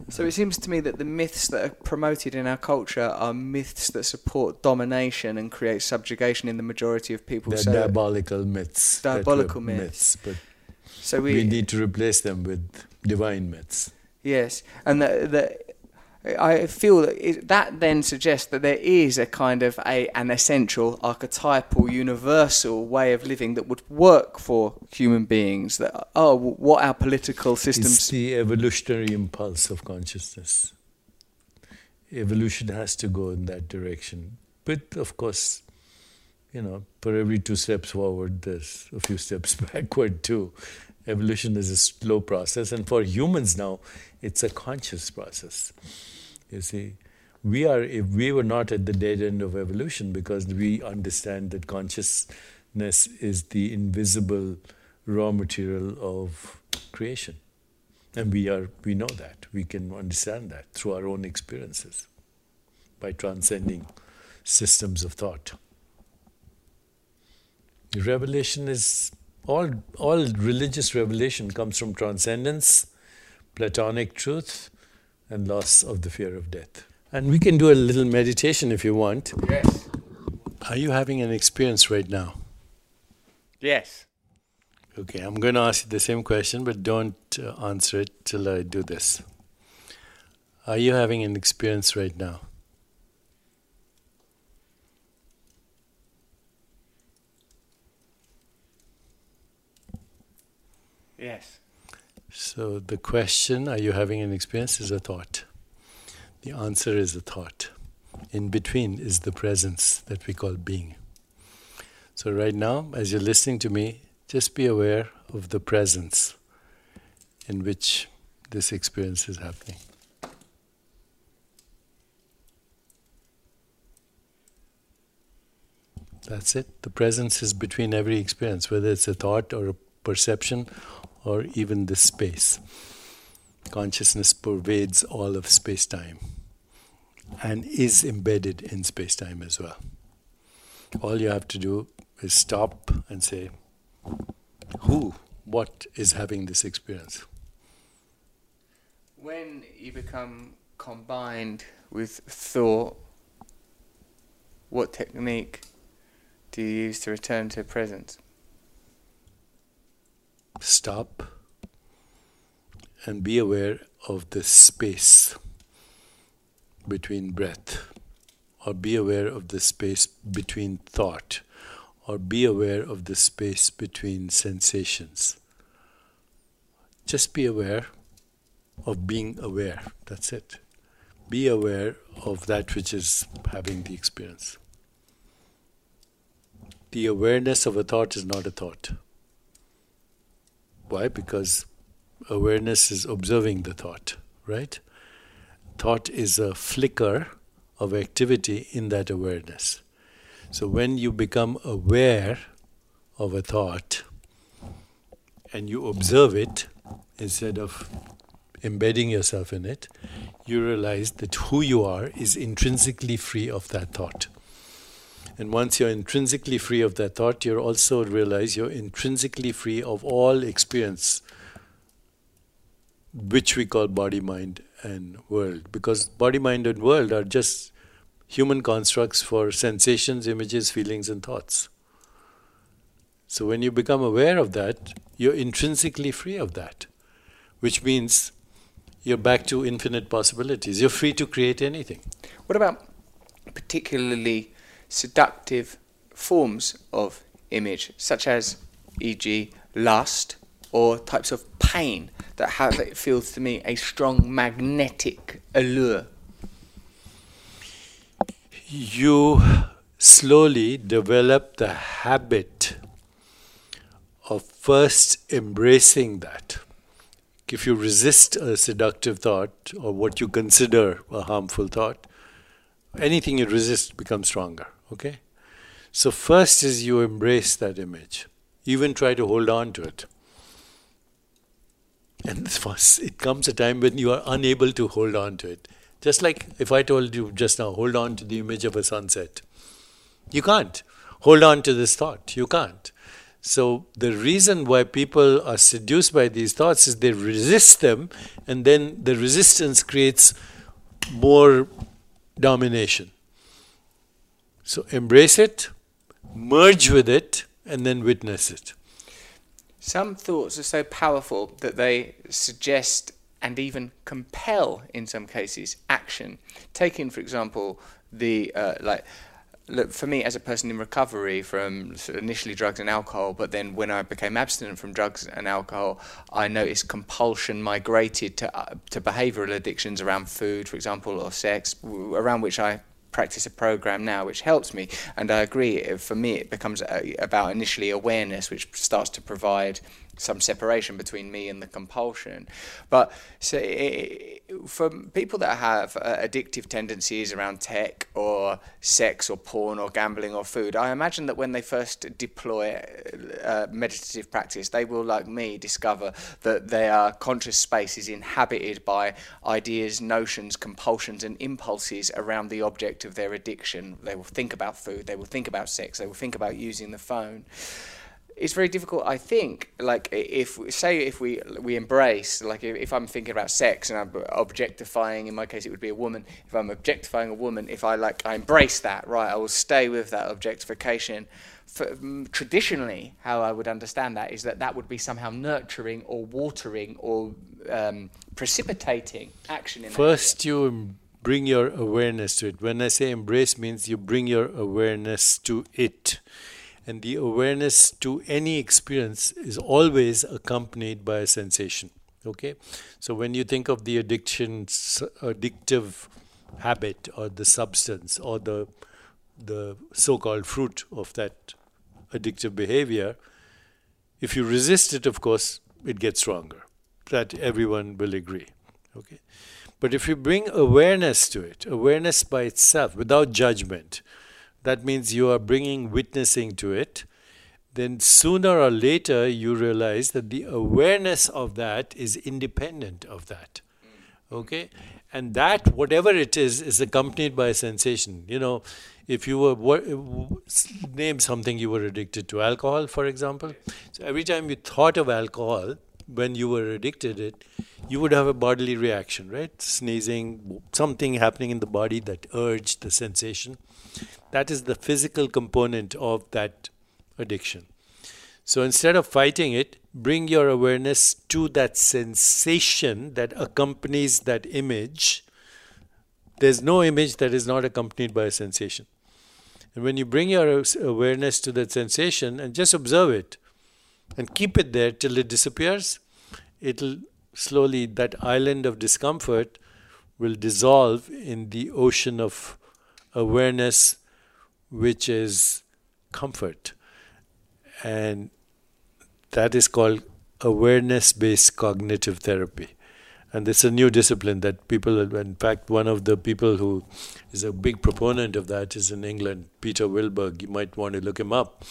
So it seems to me that the myths that are promoted in our culture are myths that support domination and create subjugation in the majority of people. They're so diabolical myths. Diabolical myths. But so we, need to replace them with divine myths. Yes, and that that I feel that it, that then suggests that there is a kind of a an essential archetypal universal way of living that would work for human beings. That oh, what our political systems. It's the evolutionary impulse of consciousness. Evolution has to go in that direction, but of course, you know, for every two steps forward, there's a few steps [laughs] backward too. Evolution is a slow process, and for humans now, it's a conscious process. You see, we are, if we were not at the dead end of evolution because we understand that consciousness is the invisible raw material of creation. And we are we know that. We can understand that through our own experiences by transcending systems of thought. Revelation is all all religious revelation comes from transcendence, Platonic truth, and loss of the fear of death. And we can do a little meditation if you want. Yes. Are you having an experience right now? Yes. Okay, I'm going to ask you the same question, but don't uh, answer it till I do this. Are you having an experience right now? Yes. So the question, are you having an experience, is a thought. The answer is a thought. In between is the presence that we call being. So, right now, as you're listening to me, just be aware of the presence in which this experience is happening. That's it. The presence is between every experience, whether it's a thought or a perception or even this space. Consciousness pervades all of space time and is embedded in space time as well. All you have to do is stop and say, Who, what is having this experience? When you become combined with thought, what technique do you use to return to presence? Stop and be aware of the space between breath, or be aware of the space between thought, or be aware of the space between sensations. Just be aware of being aware. That's it. Be aware of that which is having the experience. The awareness of a thought is not a thought. Why? Because awareness is observing the thought, right? Thought is a flicker of activity in that awareness. So when you become aware of a thought and you observe it instead of embedding yourself in it, you realize that who you are is intrinsically free of that thought. And once you're intrinsically free of that thought, you also realize you're intrinsically free of all experience, which we call body, mind, and world. Because body, mind, and world are just human constructs for sensations, images, feelings, and thoughts. So when you become aware of that, you're intrinsically free of that, which means you're back to infinite possibilities. You're free to create anything. What about particularly seductive forms of image, such as, e.g., lust or types of pain that have, it feels to me, a strong magnetic allure? You slowly develop the habit of first embracing that. If you resist a seductive thought or what you consider a harmful thought, anything you resist becomes stronger. Okay? So, first is you embrace that image, even try to hold on to it. And [laughs] first, it comes a time when you are unable to hold on to it. Just like if I told you just now, hold on to the image of a sunset. You can't hold on to this thought. You can't. So the reason why people are seduced by these thoughts is they resist them, and then the resistance creates more domination. So embrace it, merge with it, and then witness it. Some thoughts are so powerful that they suggest and even compel, in some cases, action. Taking, for example, the uh, like look for me as a person in recovery from initially drugs and alcohol but then when i became abstinent from drugs and alcohol i noticed compulsion migrated to uh, to behavioral addictions around food for example or sex around which i practice a program now which helps me. And i agree for me it becomes uh, about initially awareness which starts to provide some separation between me and the compulsion. But so it, for people that have uh, addictive tendencies around tech or sex or porn or gambling or food, I imagine that when they first deploy uh, meditative practice, they will, like me, discover that their conscious space is inhabited by ideas, notions, compulsions, and impulses around the object of their addiction. They will think about food, they will think about sex, they will think about using the phone it's very difficult. I think, like, if say if we we embrace, like, if, I'm thinking about sex and I'm objectifying, in my case, it would be a woman. If I'm objectifying a woman, if I like, I embrace that, right? I will stay with that objectification. For, um, traditionally, how I would understand that is that that would be somehow nurturing or watering or um, precipitating action. In First, you bring your awareness to it. When I say embrace, means you bring your awareness to it and the awareness to any experience is always accompanied by a sensation. Okay? So when you think of the addiction, addictive habit or the substance or the, the so called fruit of that addictive behavior, if you resist it, of course, it gets stronger. That everyone will agree. Okay? But if you bring awareness to it, awareness by itself, without judgment, that means you are bringing witnessing to it, then sooner or later you realize that the awareness of that is independent of that. Okay? And that, whatever it is, is accompanied by a sensation. You know, if you were, name something you were addicted to, alcohol, for example. So every time you thought of alcohol, when you were addicted it, you would have a bodily reaction, right? Sneezing, something happening in the body that urged the sensation. That is the physical component of that addiction. So instead of fighting it, bring your awareness to that sensation that accompanies that image. There's no image that is not accompanied by a sensation. And when you bring your awareness to that sensation and just observe it and keep it there till it disappears, it'll slowly, that island of discomfort will dissolve in the ocean of awareness which is comfort. And that is called awareness based cognitive therapy. And it's a new discipline that people, in fact, one of the people who is a big proponent of that is in England, Peter Wilberg. You might want to look him up.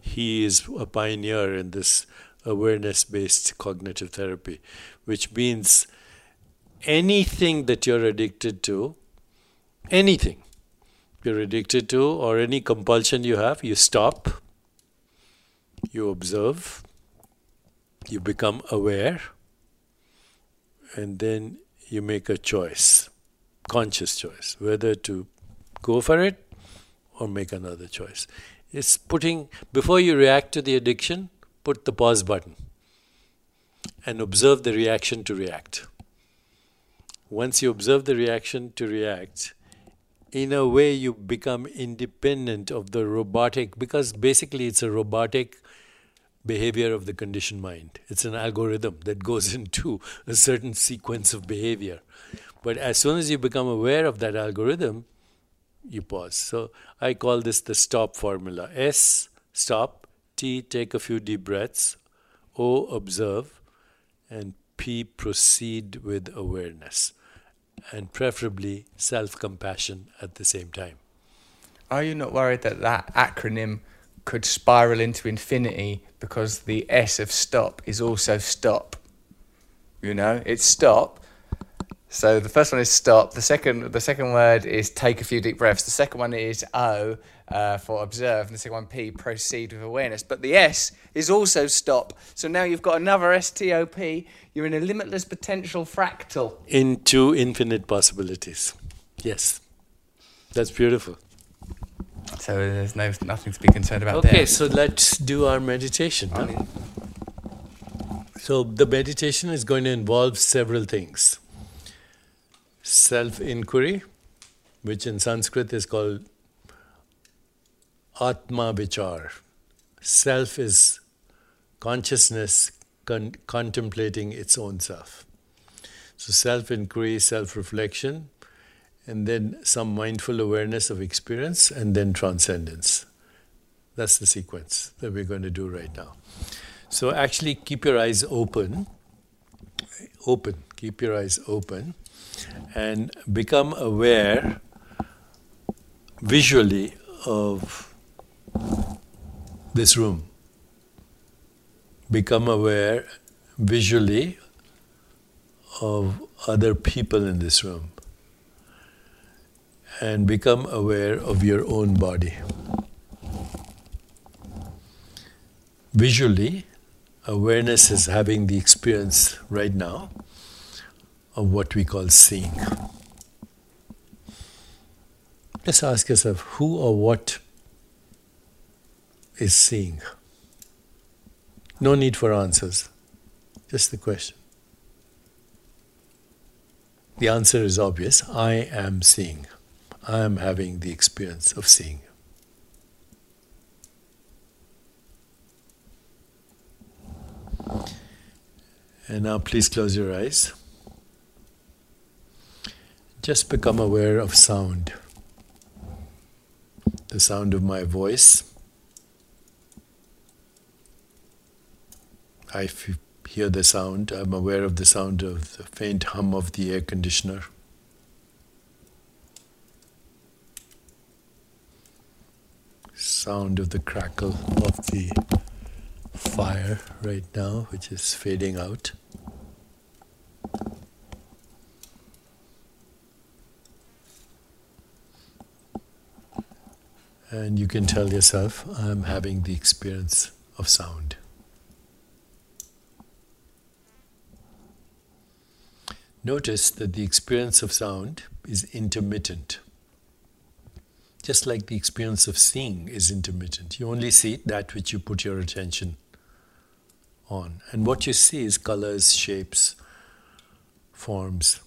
He is a pioneer in this awareness based cognitive therapy, which means anything that you're addicted to, anything, you're addicted to or any compulsion you have, you stop, you observe, you become aware, and then you make a choice, conscious choice, whether to go for it or make another choice. It's putting, before you react to the addiction, put the pause button and observe the reaction to react. Once you observe the reaction to react, in a way you become independent of the robotic because basically it's a robotic behavior of the conditioned mind. It's an algorithm that [laughs] goes into a certain sequence of behavior. But as soon as you become aware of that algorithm you pause. So i call this the stop formula. S stop t take a few deep breaths o observe and p proceed with awareness and preferably self compassion at the same time. Are you not worried that that acronym could spiral into infinity because the S of stop is also stop? You know, it's stop, So the first one is stop. The second, the second word is take a few deep breaths. The second one is O uh, for observe, and the second one P proceed with awareness. But the S is also stop. So now you've got another S T O P. You're in a limitless potential fractal. Into infinite possibilities. Yes, that's beautiful. So there's no nothing to be concerned about Okay, there. so let's do our meditation. huh? So the meditation is going to involve several things. Self inquiry, which in Sanskrit is called Atma Vichar. Self is consciousness con- contemplating its own self. So self inquiry, self reflection, and then some mindful awareness of experience, and then transcendence. That's the sequence that we're going to do right now. So actually keep your eyes open. Open. Keep your eyes open and become aware visually of this room. Become aware visually of other people in this room. And become aware of your own body. Visually, awareness is having the experience right now of what we call seeing. Just ask yourself who or what is seeing? No need for answers, just the question. The answer is obvious I am seeing. I am having the experience of seeing. And now please close your eyes. Just become aware of sound. The sound of my voice. I f- hear the sound. I'm aware of the sound of the faint hum of the air conditioner. Sound of the crackle of the fire right now, which is fading out. And you can tell yourself, I'm having the experience of sound. Notice that the experience of sound is intermittent. Just like the experience of seeing is intermittent. You only see that which you put your attention on. And what you see is colors, shapes, forms.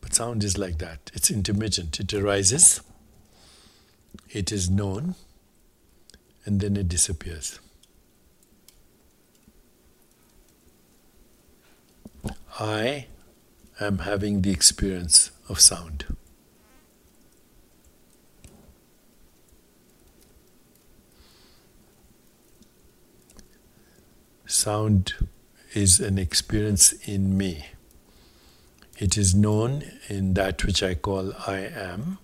But sound is like that it's intermittent. It arises, it is known, and then it disappears. I am having the experience of sound. Sound is an experience in me. It is known in that which I call I am.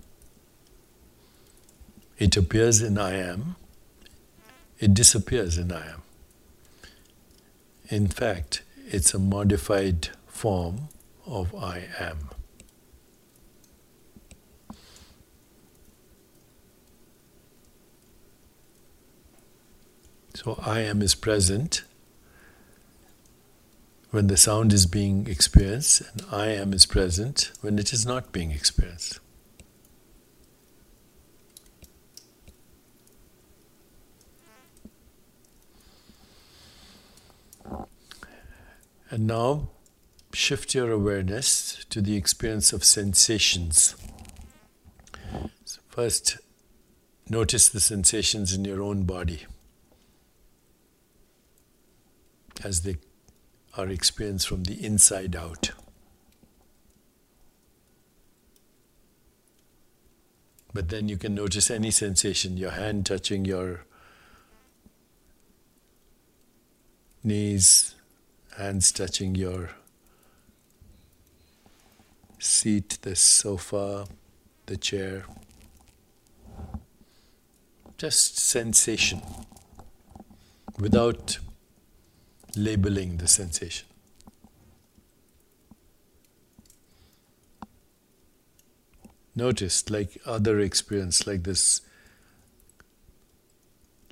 It appears in I am. It disappears in I am. In fact, it's a modified form of I am. So I am is present when the sound is being experienced, and I am is present when it is not being experienced. And now shift your awareness to the experience of sensations. So first, notice the sensations in your own body as they are experienced from the inside out. But then you can notice any sensation, your hand touching your knees, hands touching your seat, the sofa, the chair. Just sensation without labeling the sensation. Notice, like other experience, like this,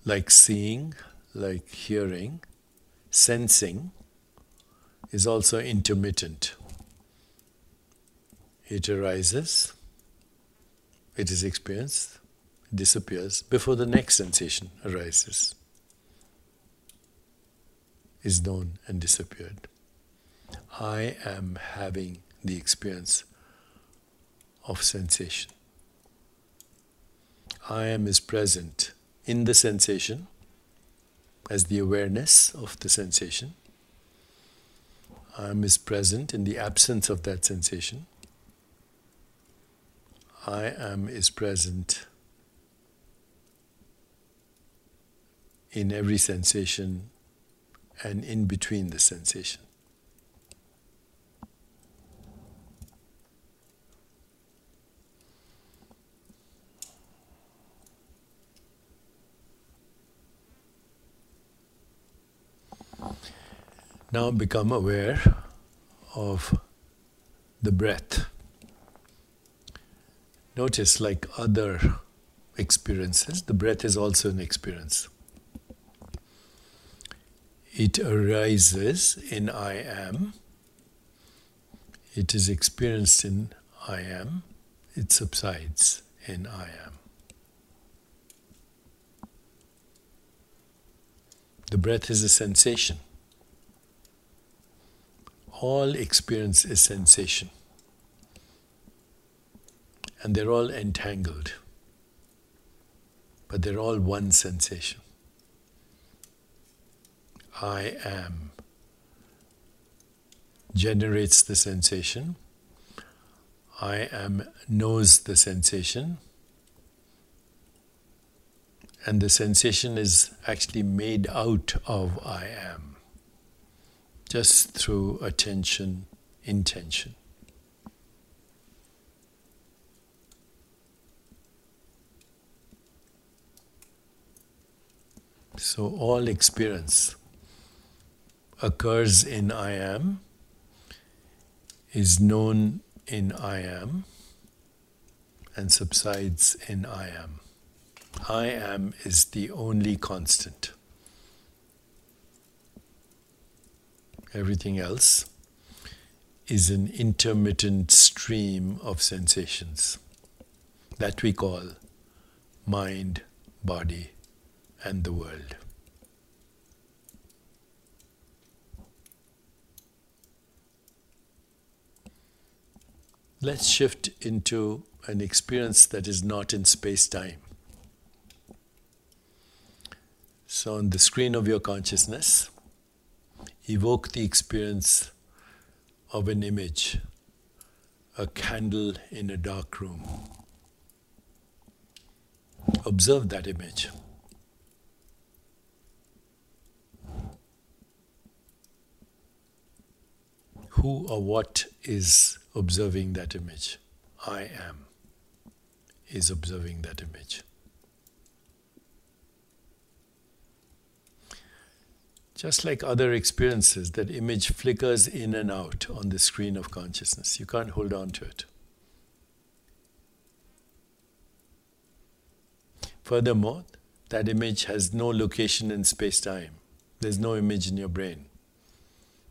like seeing, like hearing, sensing, is also intermittent. It arises, it is experienced, disappears before the next sensation arises, is known and disappeared. I am having the experience of sensation. I am is present in the sensation as the awareness of the sensation. I am is present in the absence of that sensation. I am is present in every sensation and in between the sensation. Now become aware of the breath. Notice, like other experiences, the breath is also an experience. It arises in I am, it is experienced in I am, it subsides in I am. The breath is a sensation. All experience is sensation. And they're all entangled. But they're all one sensation. I am generates the sensation. I am knows the sensation. And the sensation is actually made out of I am, just through attention, intention. So, all experience occurs in I am, is known in I am, and subsides in I am. I am is the only constant. Everything else is an intermittent stream of sensations that we call mind, body, and the world. Let's shift into an experience that is not in space time. So, on the screen of your consciousness, evoke the experience of an image, a candle in a dark room. Observe that image. Who or what is observing that image? I am is observing that image. Just like other experiences, that image flickers in and out on the screen of consciousness. You can't hold on to it. Furthermore, that image has no location in space time. There's no image in your brain.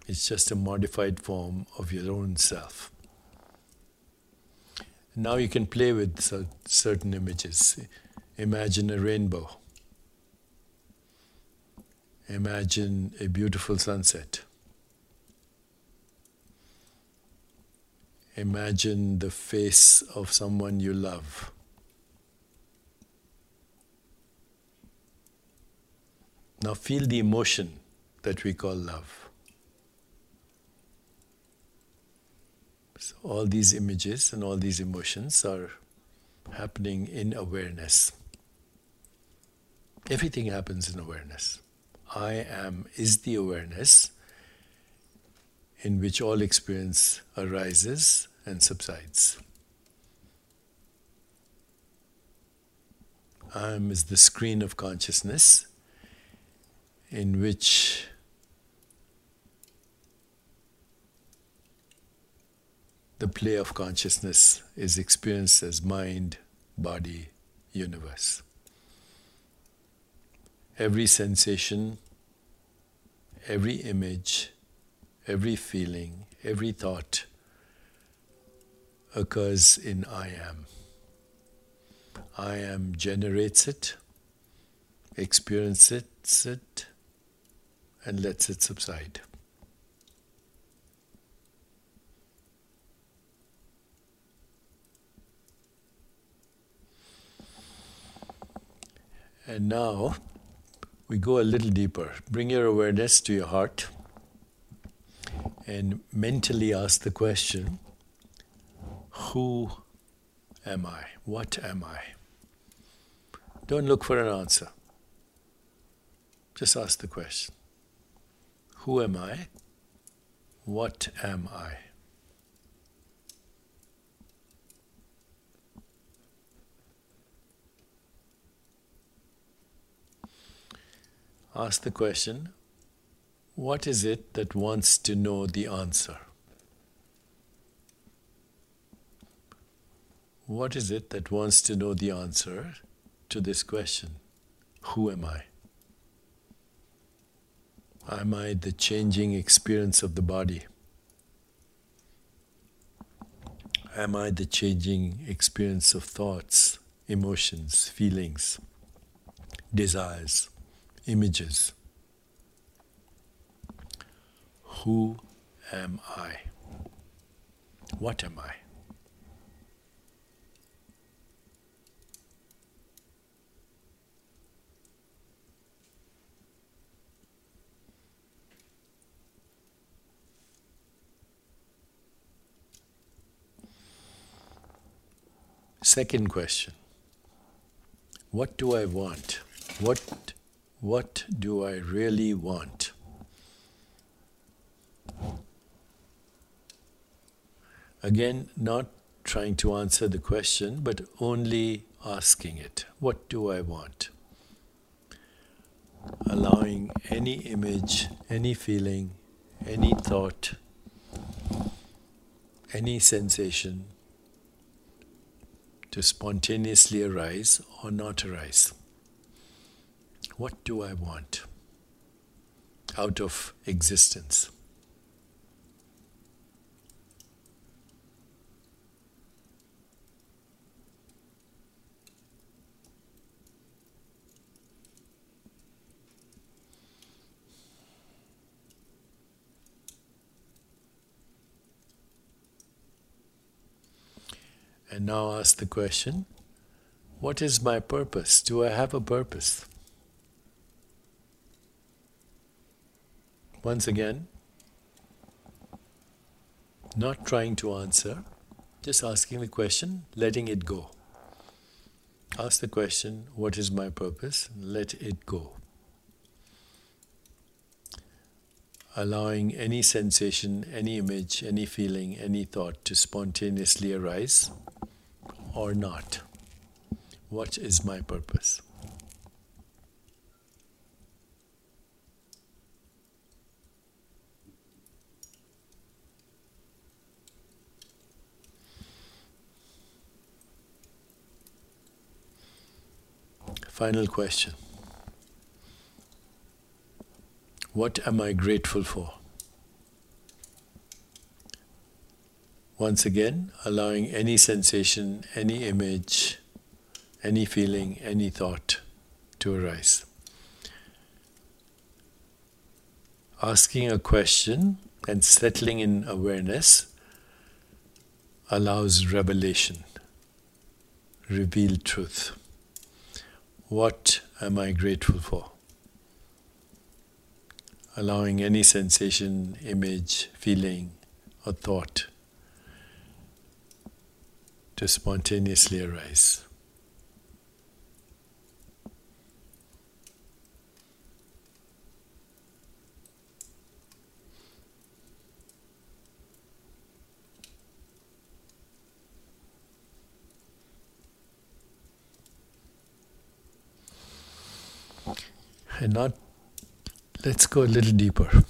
It's just a modified form of your own self. Now you can play with certain images. Imagine a rainbow. Imagine a beautiful sunset. Imagine the face of someone you love. Now feel the emotion that we call love. All these images and all these emotions are happening in awareness. Everything happens in awareness. I am is the awareness in which all experience arises and subsides. I am is the screen of consciousness in which the play of consciousness is experienced as mind, body, universe. Every sensation, every image, every feeling, every thought occurs in I am. I am generates it, experiences it, and lets it subside. And now we go a little deeper. Bring your awareness to your heart and mentally ask the question Who am I? What am I? Don't look for an answer. Just ask the question Who am I? What am I? Ask the question what is it that wants to know the answer? What is it that wants to know the answer to this question? Who am I? Am I the changing experience of the body? Am I the changing experience of thoughts, emotions, feelings, desires? Images. Who am I? What am I? Second question What do I want? What what do I really want? Again, not trying to answer the question, but only asking it. What do I want? Allowing any image, any feeling, any thought, any sensation to spontaneously arise or not arise. What do I want out of existence? And now ask the question what is my purpose? Do I have a purpose? Once again, not trying to answer, just asking the question, letting it go. Ask the question, What is my purpose? Let it go. Allowing any sensation, any image, any feeling, any thought to spontaneously arise or not. What is my purpose? Final question What am I grateful for? Once again, allowing any sensation, any image, any feeling, any thought to arise. Asking a question and settling in awareness allows revelation, revealed truth. What am I grateful for? Allowing any sensation, image, feeling, or thought to spontaneously arise. And not let's go a little deeper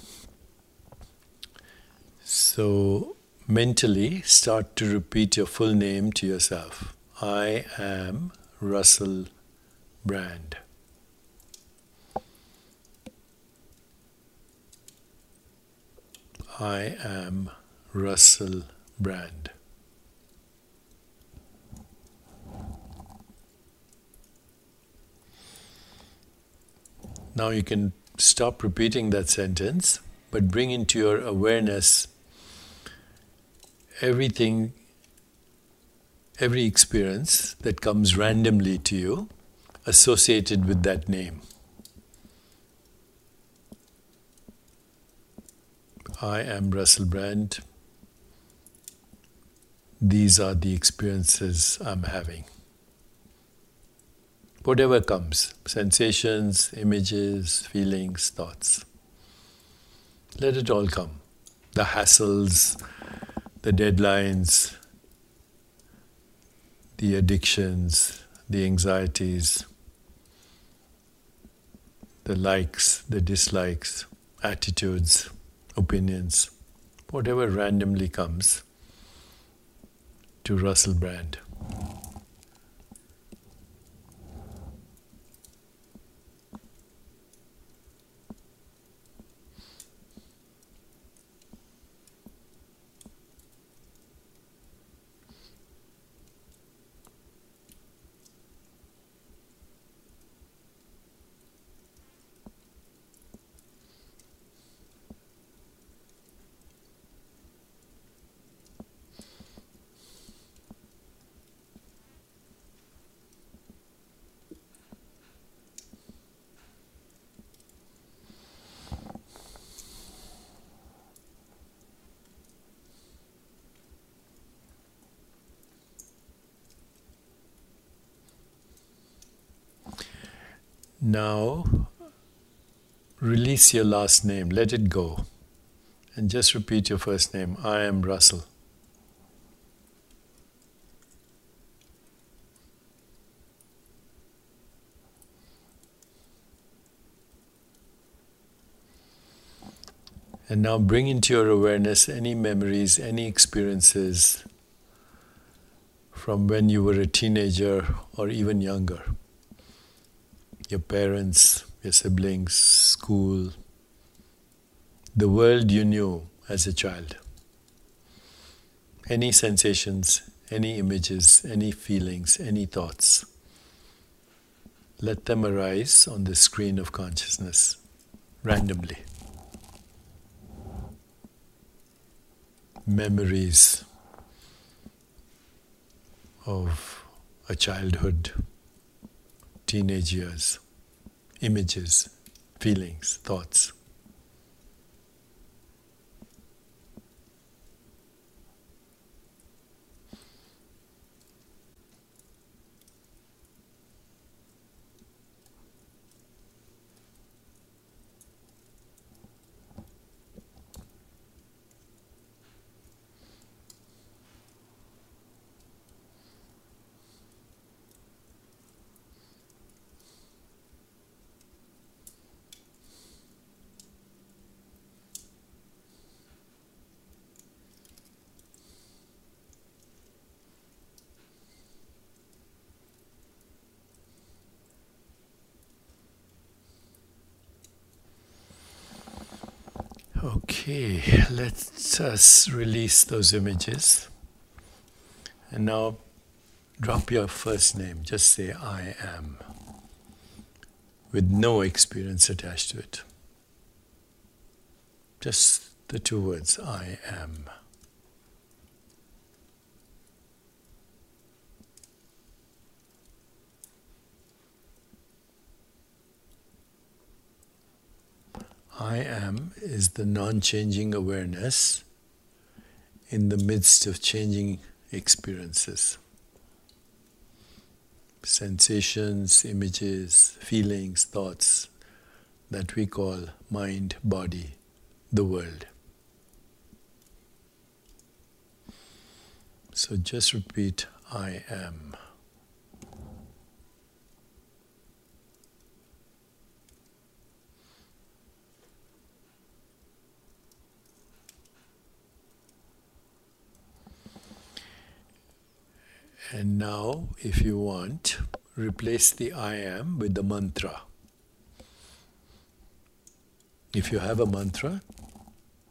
so mentally start to repeat your full name to yourself. I am Russell Brand. I am Russell Brand. Now you can stop repeating that sentence, but bring into your awareness everything, every experience that comes randomly to you associated with that name. I am Russell Brand. These are the experiences I'm having. Whatever comes sensations, images, feelings, thoughts. Let it all come. The hassles, the deadlines, the addictions, the anxieties, the likes, the dislikes, attitudes, opinions, whatever randomly comes to Russell Brand. Now, release your last name, let it go, and just repeat your first name. I am Russell. And now bring into your awareness any memories, any experiences from when you were a teenager or even younger your parents, your siblings, school, the world you knew as a child. Any sensations, any images, any feelings, any thoughts. Let them arise on the screen of consciousness randomly. Memories of a childhood teenage years, images, feelings, thoughts. Okay, let us uh, release those images. And now drop your first name. Just say, I am, with no experience attached to it. Just the two words, I am. I am is the non changing awareness in the midst of changing experiences. Sensations, images, feelings, thoughts that we call mind, body, the world. So just repeat I am. And now, if you want, replace the I am with the mantra. If you have a mantra,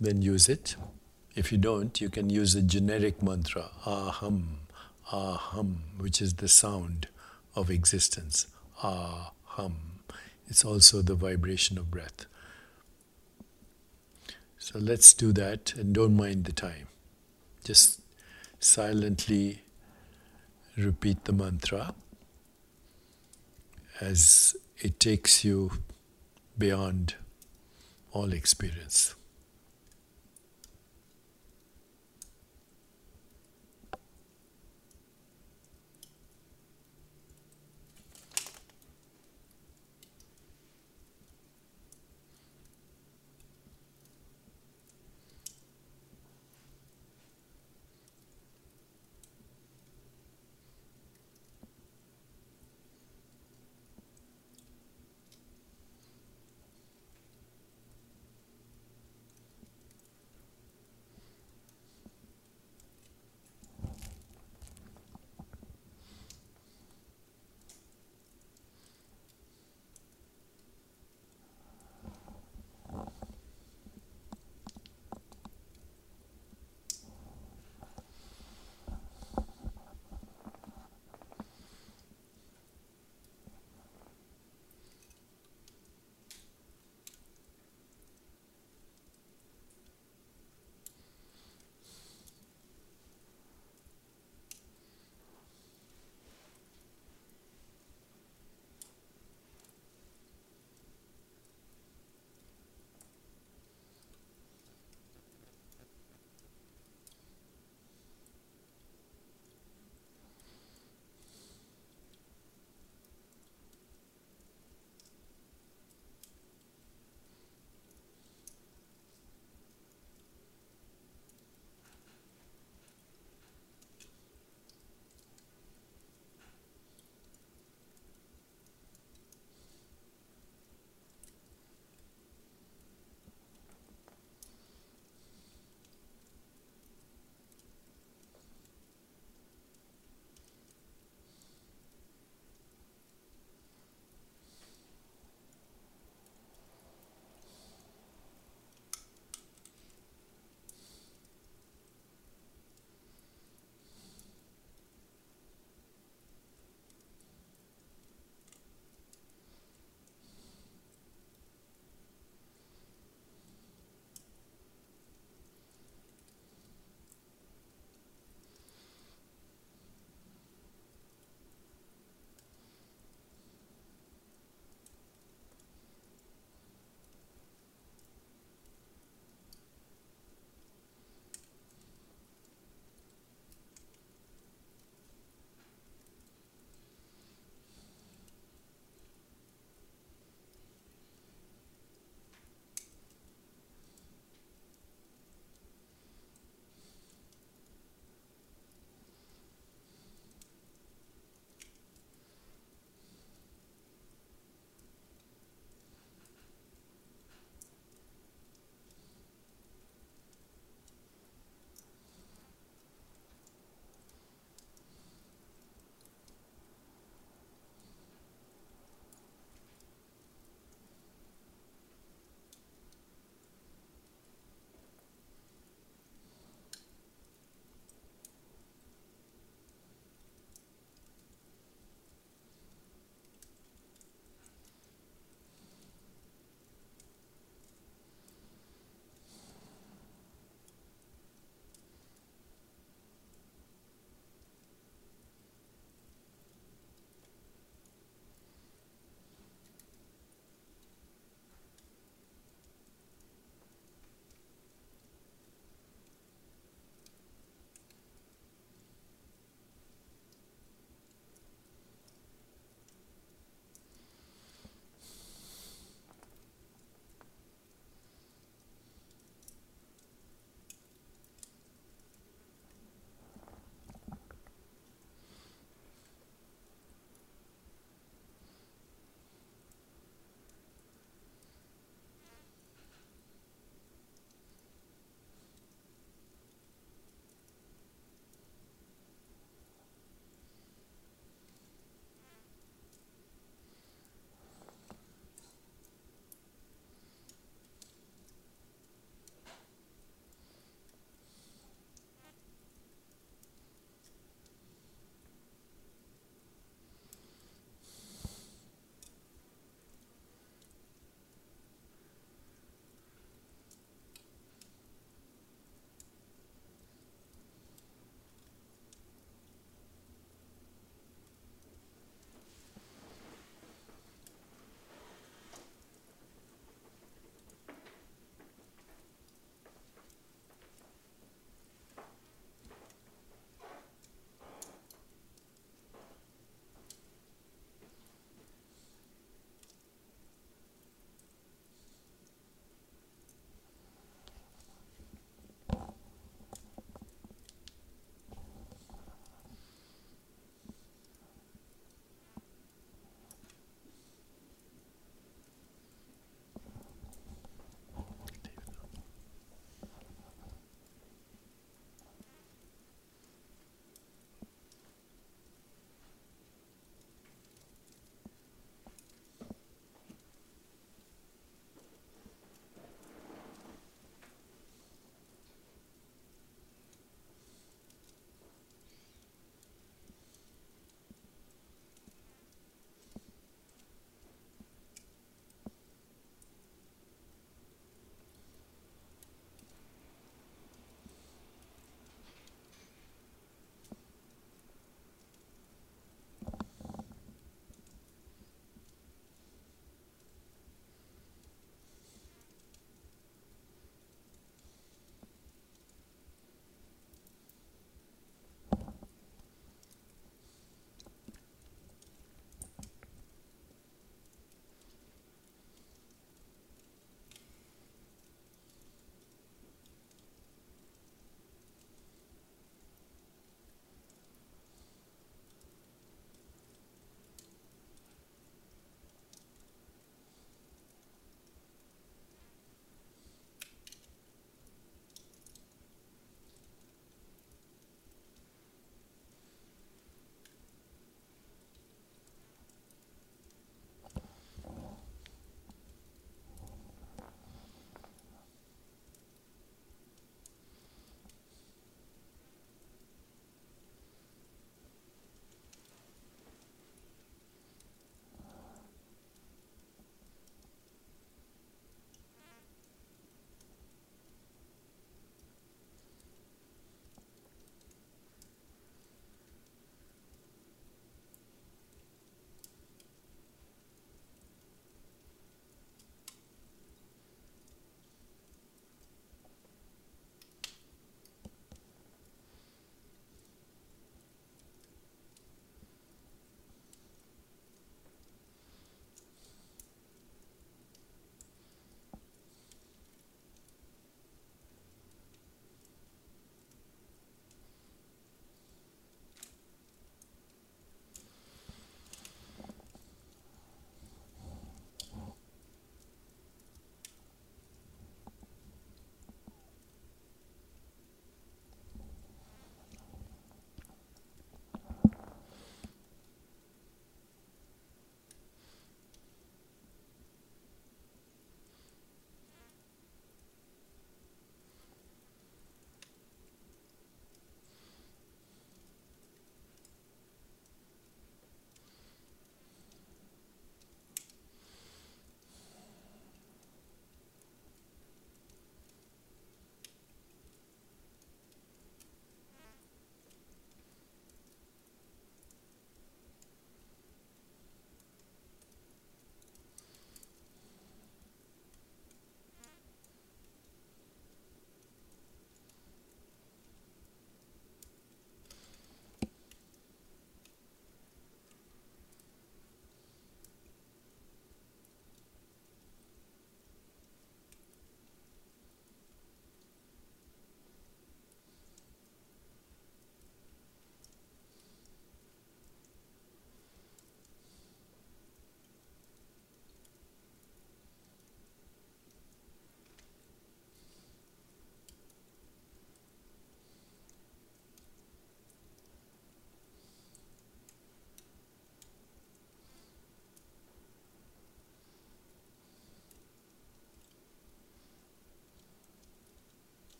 then use it. If you don't, you can use a generic mantra, aham, aham, which is the sound of existence. Aham. It's also the vibration of breath. So let's do that and don't mind the time. Just silently repeat the mantra as it takes you beyond all experience.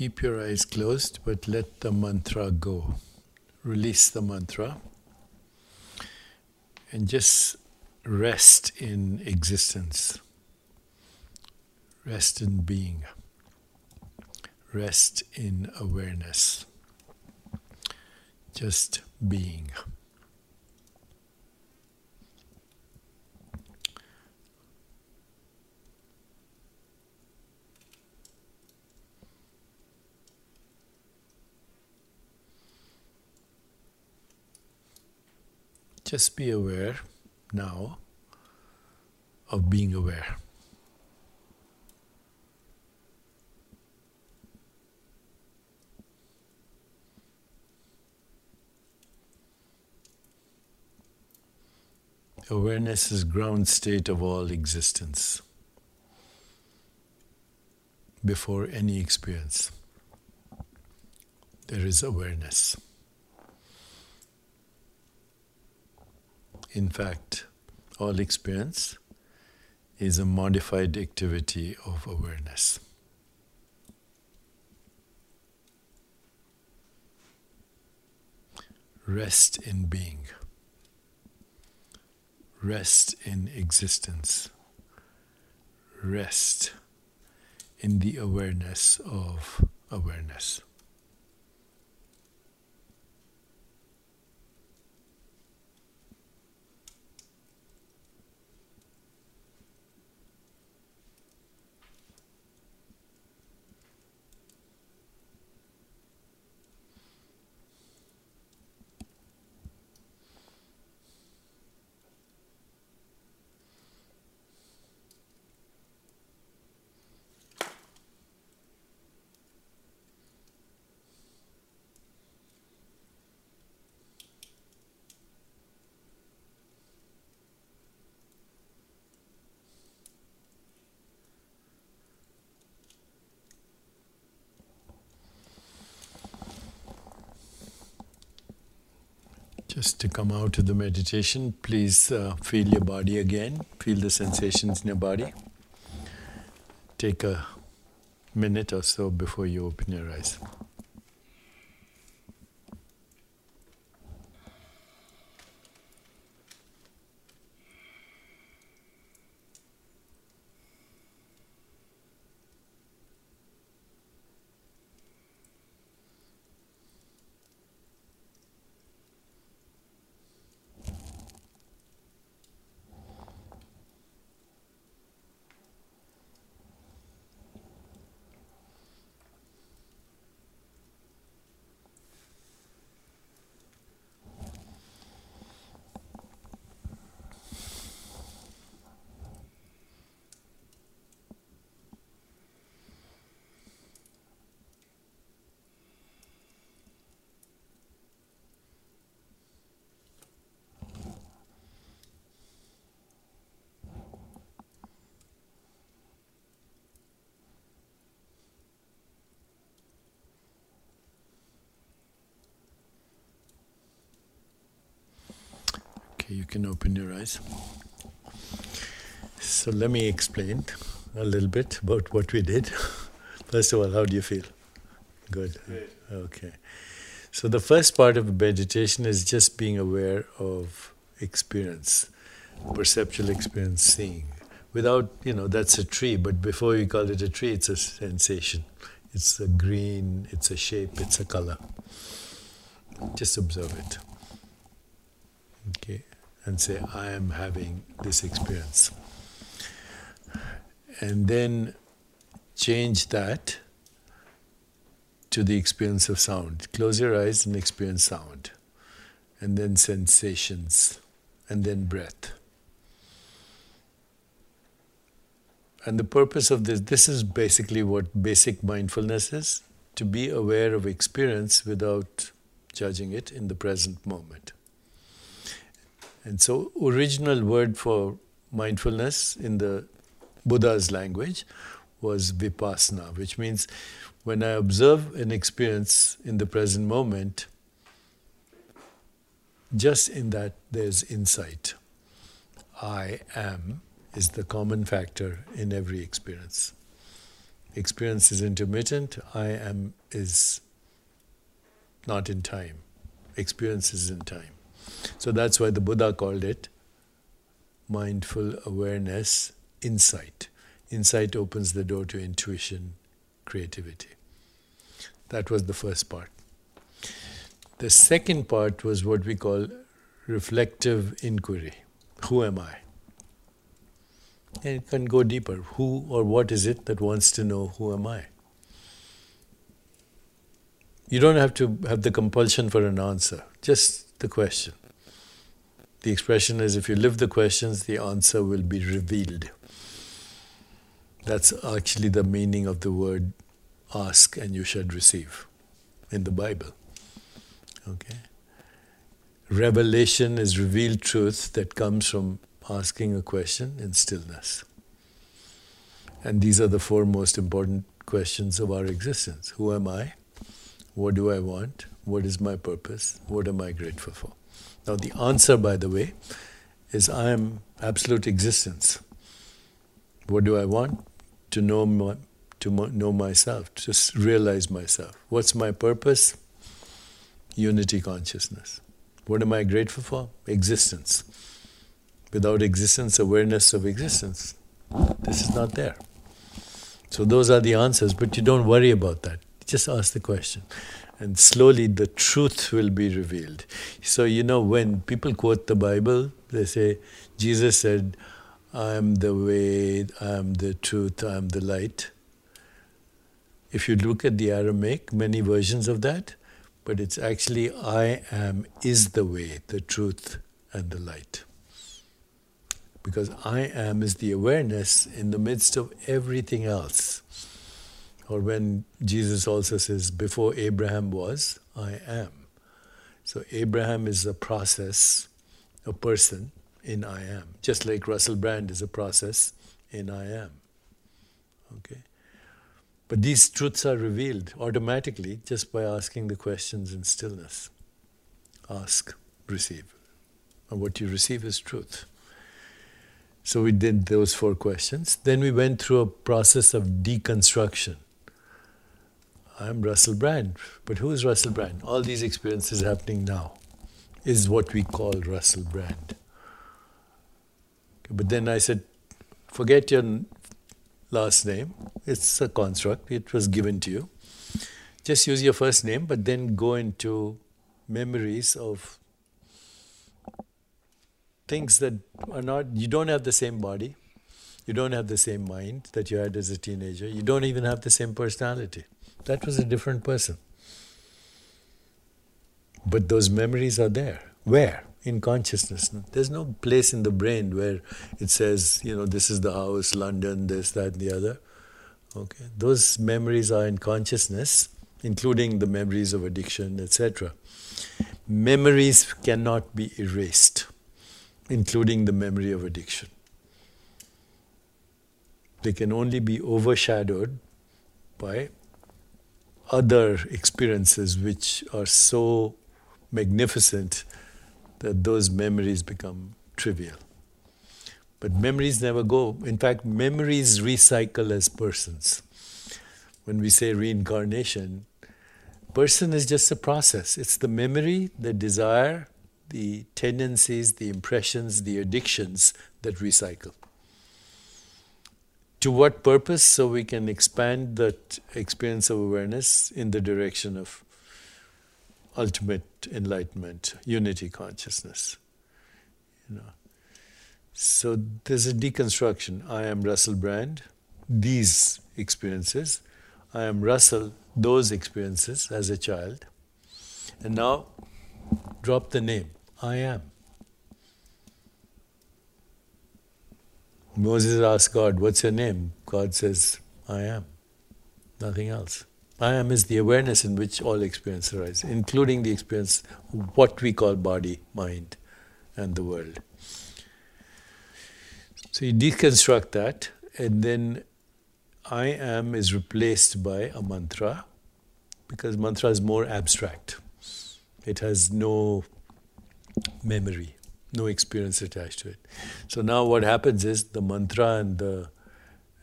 Keep your eyes closed, but let the mantra go. Release the mantra and just rest in existence, rest in being, rest in awareness, just being. Just be aware now of being aware. Awareness is ground state of all existence before any experience. There is awareness. In fact, all experience is a modified activity of awareness. Rest in being, rest in existence, rest in the awareness of awareness. Just to come out of the meditation, please uh, feel your body again. Feel the sensations in your body. Take a minute or so before you open your eyes. Can open your eyes. So let me explain a little bit about what we did. [laughs] First of all, how do you feel? Good. Good. Okay. So the first part of meditation is just being aware of experience, perceptual experience, seeing. Without, you know, that's a tree, but before we call it a tree, it's a sensation. It's a green, it's a shape, it's a color. Just observe it. Okay and say, I am having this experience. And then change that to the experience of sound. Close your eyes and experience sound. And then sensations. And then breath. And the purpose of this, this is basically what basic mindfulness is to be aware of experience without judging it in the present moment. And so, original word for mindfulness in the Buddha's language was vipassana, which means when I observe an experience in the present moment, just in that there's insight. I am is the common factor in every experience. Experience is intermittent, I am is not in time. Experience is in time. So that's why the Buddha called it mindful awareness insight. Insight opens the door to intuition, creativity. That was the first part. The second part was what we call reflective inquiry. Who am I? And it can go deeper. Who or what is it that wants to know who am I? You don't have to have the compulsion for an answer, just the question. The expression is if you live the questions, the answer will be revealed. That's actually the meaning of the word ask and you shall receive in the Bible. Okay? Revelation is revealed truth that comes from asking a question in stillness. And these are the four most important questions of our existence Who am I? What do I want? What is my purpose? What am I grateful for? Now, the answer, by the way, is I am absolute existence. What do I want? To know, my, to know myself, to just realize myself. What's my purpose? Unity consciousness. What am I grateful for? Existence. Without existence, awareness of existence. This is not there. So, those are the answers, but you don't worry about that. Just ask the question and slowly the truth will be revealed. So, you know, when people quote the Bible, they say, Jesus said, I am the way, I am the truth, I am the light. If you look at the Aramaic, many versions of that, but it's actually I am is the way, the truth, and the light. Because I am is the awareness in the midst of everything else. Or when Jesus also says, Before Abraham was, I am. So Abraham is a process, a person in I am. Just like Russell Brand is a process in I am. Okay? But these truths are revealed automatically just by asking the questions in stillness. Ask, receive. And what you receive is truth. So we did those four questions. Then we went through a process of deconstruction. I'm Russell Brand. But who is Russell Brand? All these experiences happening now is what we call Russell Brand. But then I said, forget your last name. It's a construct, it was given to you. Just use your first name, but then go into memories of things that are not, you don't have the same body, you don't have the same mind that you had as a teenager, you don't even have the same personality. That was a different person. But those memories are there. Where? In consciousness. There's no place in the brain where it says, you know, this is the house, London, this, that, the other. Okay. Those memories are in consciousness, including the memories of addiction, etc. Memories cannot be erased, including the memory of addiction. They can only be overshadowed by other experiences which are so magnificent that those memories become trivial. But memories never go. In fact, memories recycle as persons. When we say reincarnation, person is just a process. It's the memory, the desire, the tendencies, the impressions, the addictions that recycle. To what purpose? So we can expand that experience of awareness in the direction of ultimate enlightenment, unity consciousness. You know. So there's a deconstruction. I am Russell Brand, these experiences. I am Russell, those experiences as a child. And now drop the name. I am. Moses asked God, What's your name? God says, I am. Nothing else. I am is the awareness in which all experience arises, including the experience, what we call body, mind, and the world. So you deconstruct that, and then I am is replaced by a mantra, because mantra is more abstract. It has no memory no experience attached to it. So now what happens is the mantra and the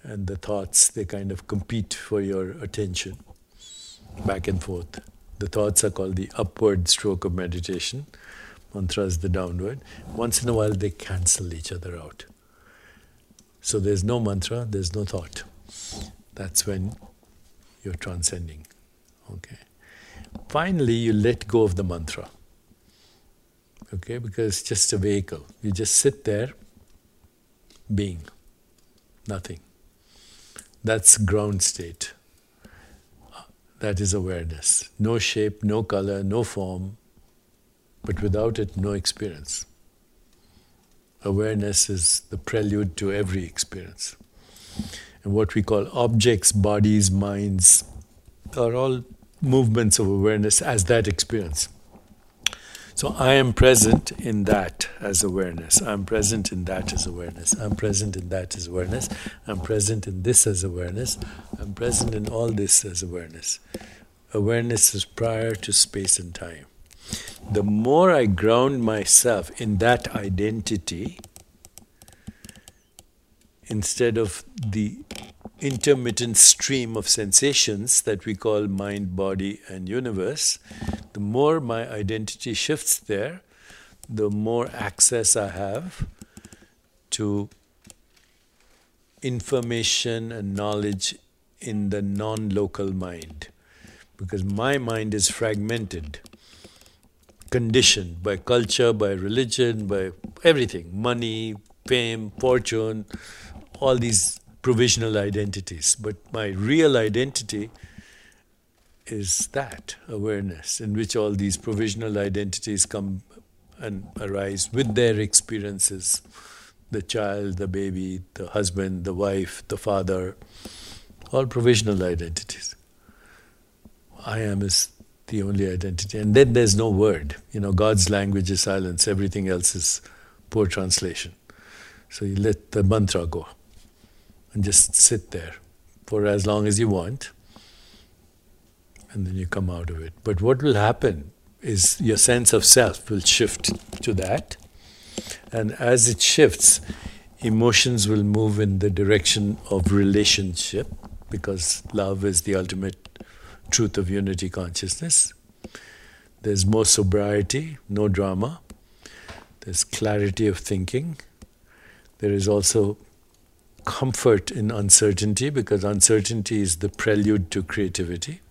And the thoughts, they kind of compete for your attention back and forth. The thoughts are called the upward stroke of meditation, Mantra is the downward. Once in a while, they cancel each other out. So there's no mantra, there's no thought. That's when you're transcending. Okay. Finally, you let go of the mantra. Okay, because it's just a vehicle. You just sit there, being, nothing. That's ground state. That is awareness. No shape, no color, no form, but without it, no experience. Awareness is the prelude to every experience. And what we call objects, bodies, minds are all movements of awareness as that experience. So I am present in that as awareness. I'm present in that as awareness. I'm present in that as awareness. I'm present in this as awareness. I'm present in all this as awareness. Awareness is prior to space and time. The more I ground myself in that identity, instead of the intermittent stream of sensations that we call mind, body, and universe, the more my identity shifts there, the more access I have to information and knowledge in the non local mind. Because my mind is fragmented, conditioned by culture, by religion, by everything money, fame, fortune, all these provisional identities. But my real identity is that awareness in which all these provisional identities come and arise with their experiences the child, the baby, the husband, the wife, the father, all provisional identities. I am is the only identity. And then there's no word. You know, God's language is silence, everything else is poor translation. So you let the mantra go and just sit there for as long as you want, and then you come out of it. But what will happen is your sense of self will shift to that, and as it shifts, emotions will move in the direction of relationship because love is the ultimate truth of unity consciousness. There's more sobriety, no drama. There's clarity of thinking. There is also comfort in uncertainty because uncertainty is the prelude to creativity.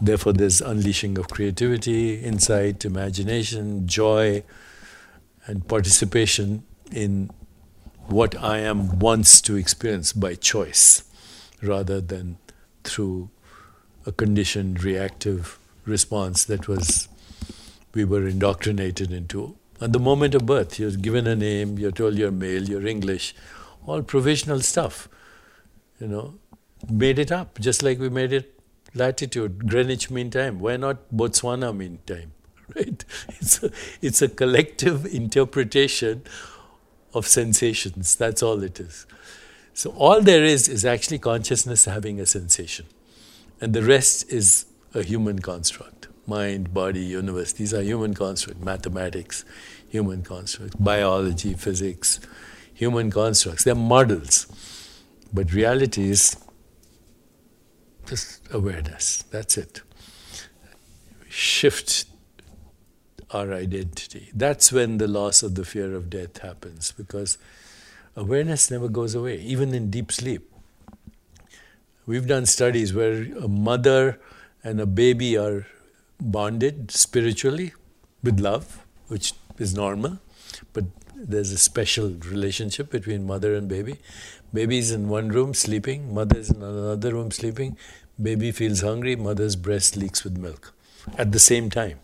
Therefore, there's unleashing of creativity, insight, imagination, joy, and participation in what I am wants to experience by choice rather than through a conditioned reactive response that was we were indoctrinated into. At the moment of birth, you're given a name, you're told you're male, you're English, all provisional stuff. You know, made it up, just like we made it latitude, Greenwich Mean Time. Why not Botswana Mean Time? [laughs] Right? It's a, it's a collective [laughs] interpretation of sensations. That's all it is. So all there is is actually consciousness having a sensation, and the rest is a human construct. Mind, body, universe. These are human constructs. Mathematics, human constructs. Biology, physics human constructs. They're models. But reality is just awareness. That's it. Shift our identity. That's when the loss of the fear of death happens because awareness never goes away, even in deep sleep. We've done studies where a mother and a baby are bonded spiritually with love, which is normal, there's a special relationship between mother and baby. Baby's in one room sleeping, mother's in another room sleeping. Baby feels hungry, mother's breast leaks with milk at the same time.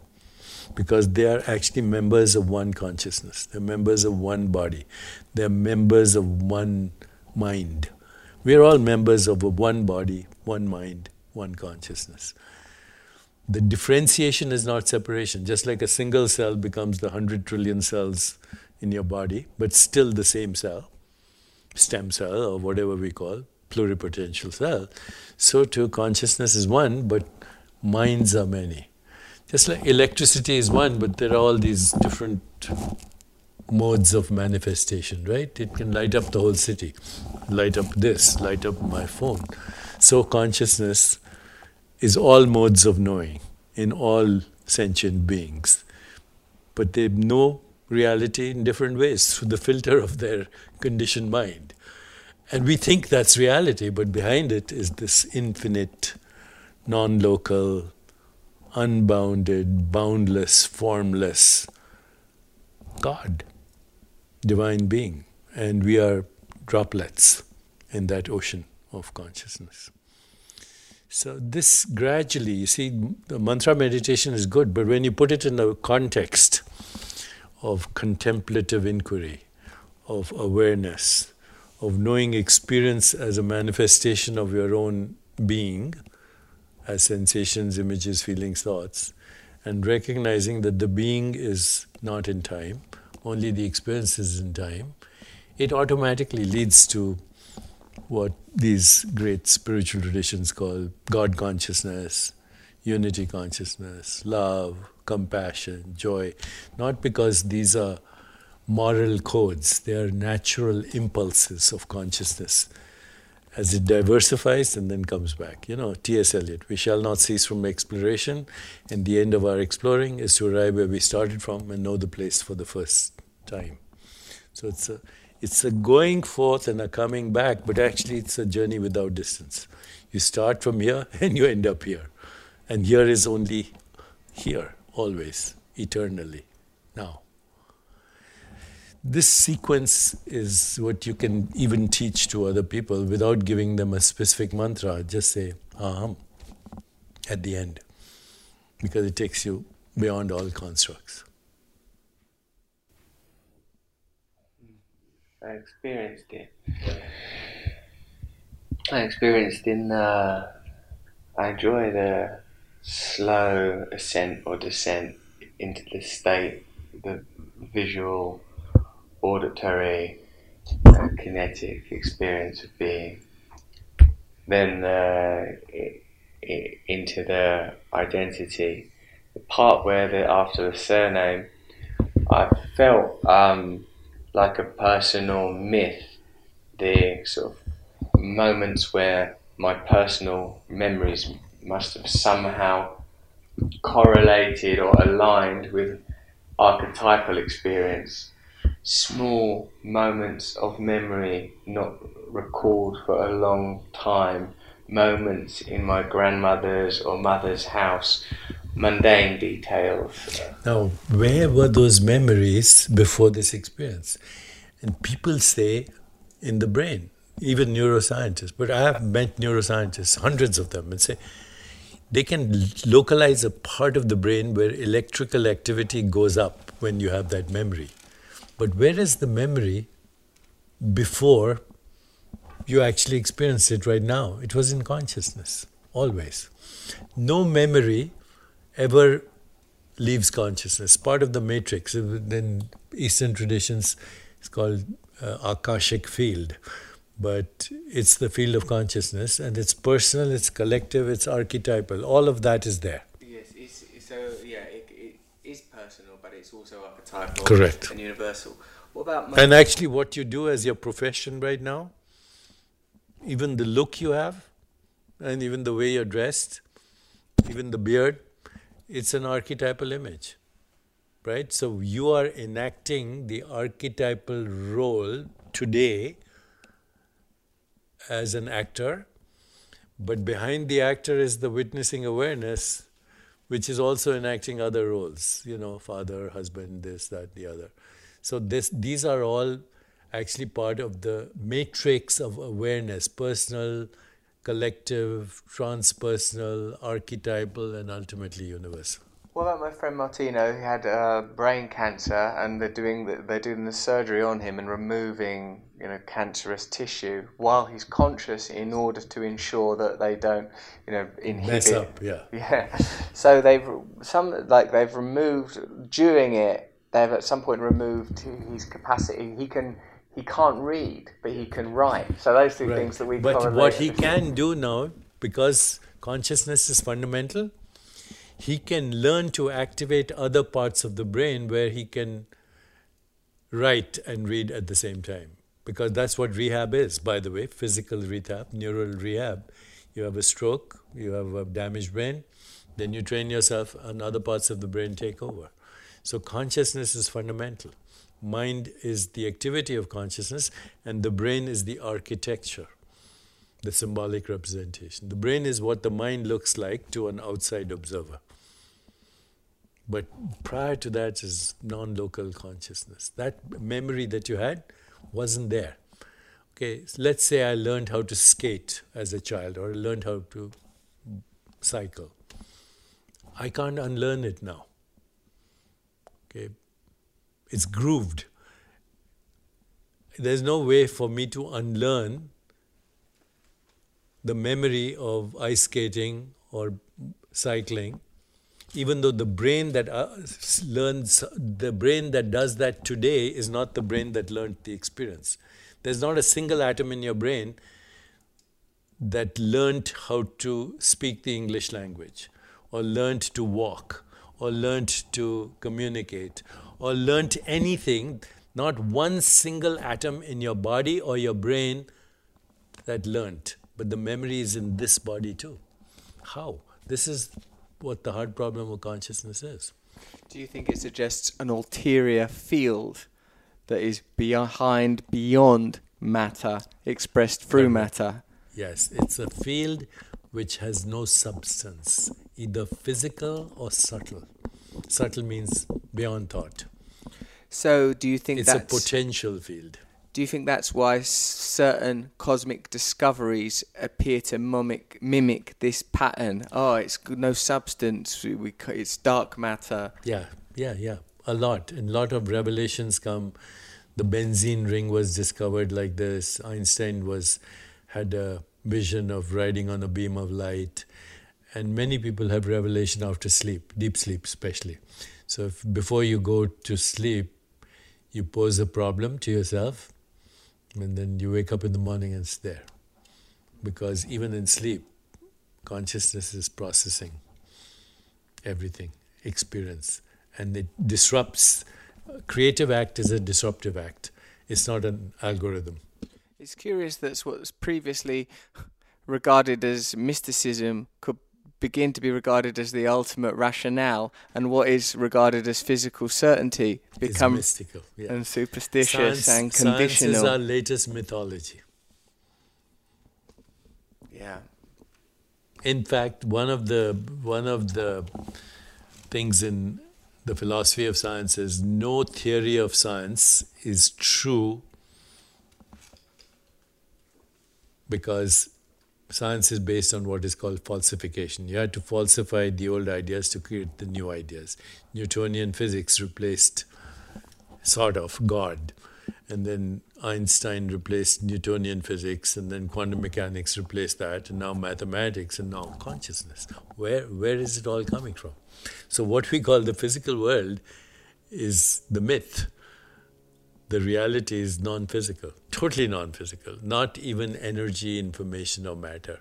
Because they are actually members of one consciousness, they're members of one body, they're members of one mind. We are all members of one body, one mind, one consciousness. The differentiation is not separation. Just like a single cell becomes the 100 trillion cells in your body, but still the same cell, stem cell or whatever we call pluripotential cell. So too, consciousness is one, but minds are many. Just like electricity is one, but there are all these different modes of manifestation, right? It can light up the whole city, light up this, light up my phone. So consciousness is all modes of knowing in all sentient beings. But they know reality in different ways through the filter of their conditioned mind. And we think that's reality, but behind it is this infinite, non local, unbounded, boundless, formless God, divine being. And we are droplets in that ocean of consciousness. So, this gradually, you see, the mantra meditation is good, but when you put it in a context of contemplative inquiry, of awareness, of knowing experience as a manifestation of your own being, as sensations, images, feelings, thoughts, and recognizing that the being is not in time, only the experience is in time, it automatically leads to what these great spiritual traditions call God consciousness, unity consciousness, love, compassion, joy. Not because these are moral codes, they are natural impulses of consciousness as it diversifies and then comes back. You know, T.S. Eliot, we shall not cease from exploration, and the end of our exploring is to arrive where we started from and know the place for the first time. So it's a it's a going forth and a coming back, but actually it's a journey without distance. You start from here [laughs] and you end up here. And here is only here, always, eternally, now. This sequence is what you can even teach to other people without giving them a specific mantra. Just say aham at the end, because it takes you beyond all constructs. I experienced it. I experienced in. Uh, I enjoy the slow ascent or descent into the state, the visual, auditory, uh, kinetic experience of being. Then uh, it, it, into the identity, the part where the after the surname, I felt. Um, like a personal myth, the sort of moments where my personal memories must have somehow correlated or aligned with archetypal experience. Small moments of memory not recalled for a long time, moments in my grandmother's or mother's house mundane details. Now, where were those memories before this experience? And people say in the brain, even neuroscientists, but I have met neuroscientists, hundreds of them, and say they can localize a part of the brain where electrical activity goes up when you have that memory. But where is the memory before you actually experience it right now? It was in consciousness, always. No memory ever leaves consciousness. Part of the matrix. In Eastern traditions, it's called uh, Akashic field. But it's the field of consciousness, and it's personal, it's collective, it's archetypal. All of that is there. Yes, it's, so yeah, it, it is personal, but it's also archetypal Correct. and universal. What about and actually, what you do as your profession right now, even the look you have, and even the way you're dressed, even the beard, it's an archetypal image, right? So you are enacting the archetypal role today as an actor, but behind the actor is the witnessing awareness, which is also enacting other roles, you know, father, husband, this, that, the other. So this, these are all actually part of the matrix of awareness, personal, collective, transpersonal, archetypal, and ultimately universal. What about my friend Martino, who had uh, brain cancer, and they're doing the, they're doing the surgery on him and removing you know cancerous tissue while he's conscious in order to ensure that they don't you know inhibit. Mess up, yeah. Yeah. So they've some like they've removed during it. They've at some point removed his capacity. He can he can't read, but he can write. So those two right. things that we. But what he can do now, because consciousness is fundamental, he can learn to activate other parts of the brain where he can write and read at the same time. Because that's what rehab is, by the way physical rehab, neural rehab. You have a stroke, you have a damaged brain, then you train yourself, and other parts of the brain take over. So, consciousness is fundamental. Mind is the activity of consciousness, and the brain is the architecture, the symbolic representation. The brain is what the mind looks like to an outside observer. But prior to that is non local consciousness. That memory that you had wasn't there. Okay, let's say I learned how to skate as a child or learned how to cycle. I can't unlearn it now. Okay, it's grooved. There's no way for me to unlearn the memory of ice skating or cycling even though the brain that uh, learns the brain that does that today is not the brain that learned the experience. There's not a single atom in your brain that learned how to speak the english language or learned to walk or learned to communicate or learned anything. Not one single atom in your body or your brain that learned but the memory is in this body too. How? This is what the hard problem of consciousness is. Do you think it suggests an ulterior field that is behind, beyond matter, expressed through matter? Yes, it's a field which has no substance, either physical or subtle. Subtle means beyond thought. So, do you think it's that's a potential field? Do you think that's why certain cosmic discoveries appear to mimic, mimic this pattern? Oh, it's no substance. We, it's dark matter. Yeah, yeah, yeah. A lot. A lot of revelations come. The benzene ring was discovered like this. Einstein was had a vision of riding on a beam of light. And many people have revelation after sleep, deep sleep especially. So if, before you go to sleep, you pose a problem to yourself and then you wake up in the morning and it's there. Because even in sleep, consciousness is processing everything, experience, and it disrupts. Creative act is a disruptive act. It's not an algorithm. It's curious that what's previously regarded as mysticism could begin to be regarded as the ultimate rationale, and what is regarded as physical certainty becomes mystical yeah. and superstitious science, and conditional. Science is our latest mythology. Yeah. In fact, one of the one of the things in the philosophy of science is no theory of science is true because science is based on what is called falsification. You had to falsify the old ideas to create the new ideas. Newtonian physics replaced, sort of, God. And then Einstein replaced Newtonian physics, and then quantum mechanics replaced that, and now mathematics, and now consciousness. Where, where is it all coming from? So, what we call the physical world is the myth the reality is non physical, totally non physical, not even energy, information, or matter.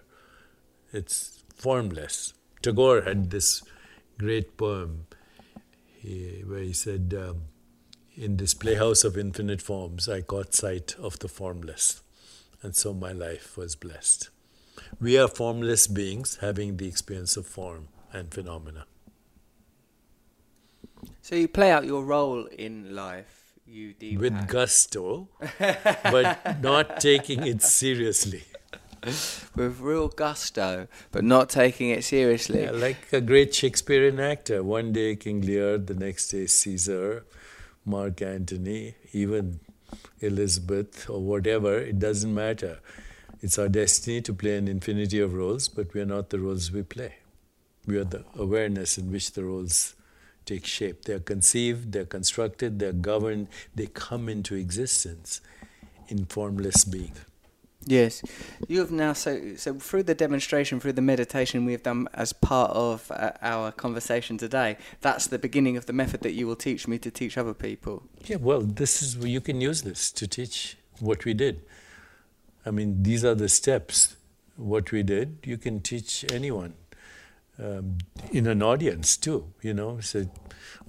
It's formless. Tagore had this great poem he, where he said, um, In this playhouse of infinite forms, I caught sight of the formless, and so my life was blessed. We are formless beings having the experience of form and phenomena. So you play out your role in life you with gusto, [laughs] but not taking it seriously. With real gusto, but not taking it seriously. Yeah, like a great Shakespearean actor. One day King Lear, the next day Caesar, Mark Antony, even Elizabeth or whatever, it doesn't matter. It's our destiny to play an infinity of roles, but we are not the roles we play. We are the awareness in which the roles take shape. They're conceived, they're constructed, they're governed, they come into existence in formless being. Yes, you have now so so through the demonstration, through the meditation we have done as part of uh, our conversation today. That's the beginning of the method that you will teach me to teach other people. Yeah, well, this is you can use this to teach what we did. I mean, these are the steps. What we did, you can teach anyone um, in an audience too. You know, so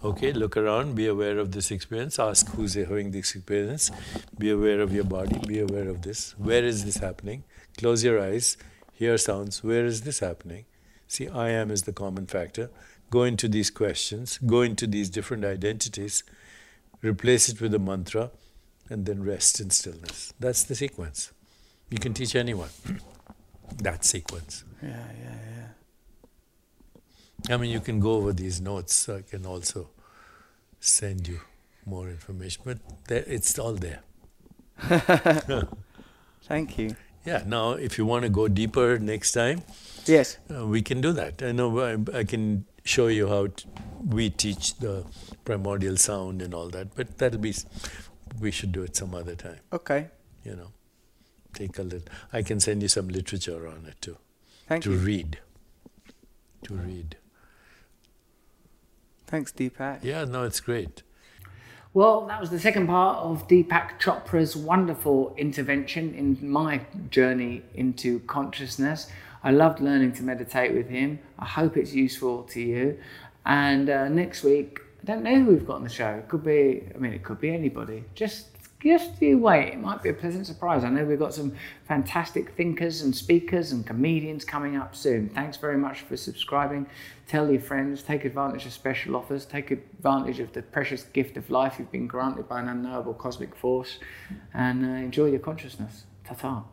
okay, look around, be aware of this experience. Ask who's having this experience. Be aware of your body. Be aware of this. Where is this happening? Close your eyes. Hear sounds. Where is this happening? See, I am is the common factor. Go into these questions. Go into these different identities. Replace it with a mantra, and then rest in stillness. That's the sequence. You can teach anyone [clears throat] that sequence. Yeah, yeah, yeah. I mean, you can go over these notes. I can also send you more information, but there, it's all there. [laughs] Thank you. Yeah. Now, if you want to go deeper next time, Yes. uh, we can do that. I know I, I can show you how t- we teach the primordial sound and all that, but that'll be. We should do it some other time. Okay. You know, take a little. I can send you some literature on it too Thank you. to you. read. To read. Thanks, Deepak. Yeah. No, it's great. Well, that was the second part of Deepak Chopra's wonderful intervention in my journey into consciousness. I loved learning to meditate with him. I hope it's useful to you. And uh, next week, I don't know who we've got on the show. It could be, I mean, it could be anybody. Just, just you wait. It might be a pleasant surprise. I know we've got some fantastic thinkers and speakers and comedians coming up soon. Thanks very much for subscribing. Tell your friends, take advantage of special offers, take advantage of the precious gift of life you've been granted by an unknowable cosmic force, and uh, enjoy your consciousness. Ta ta.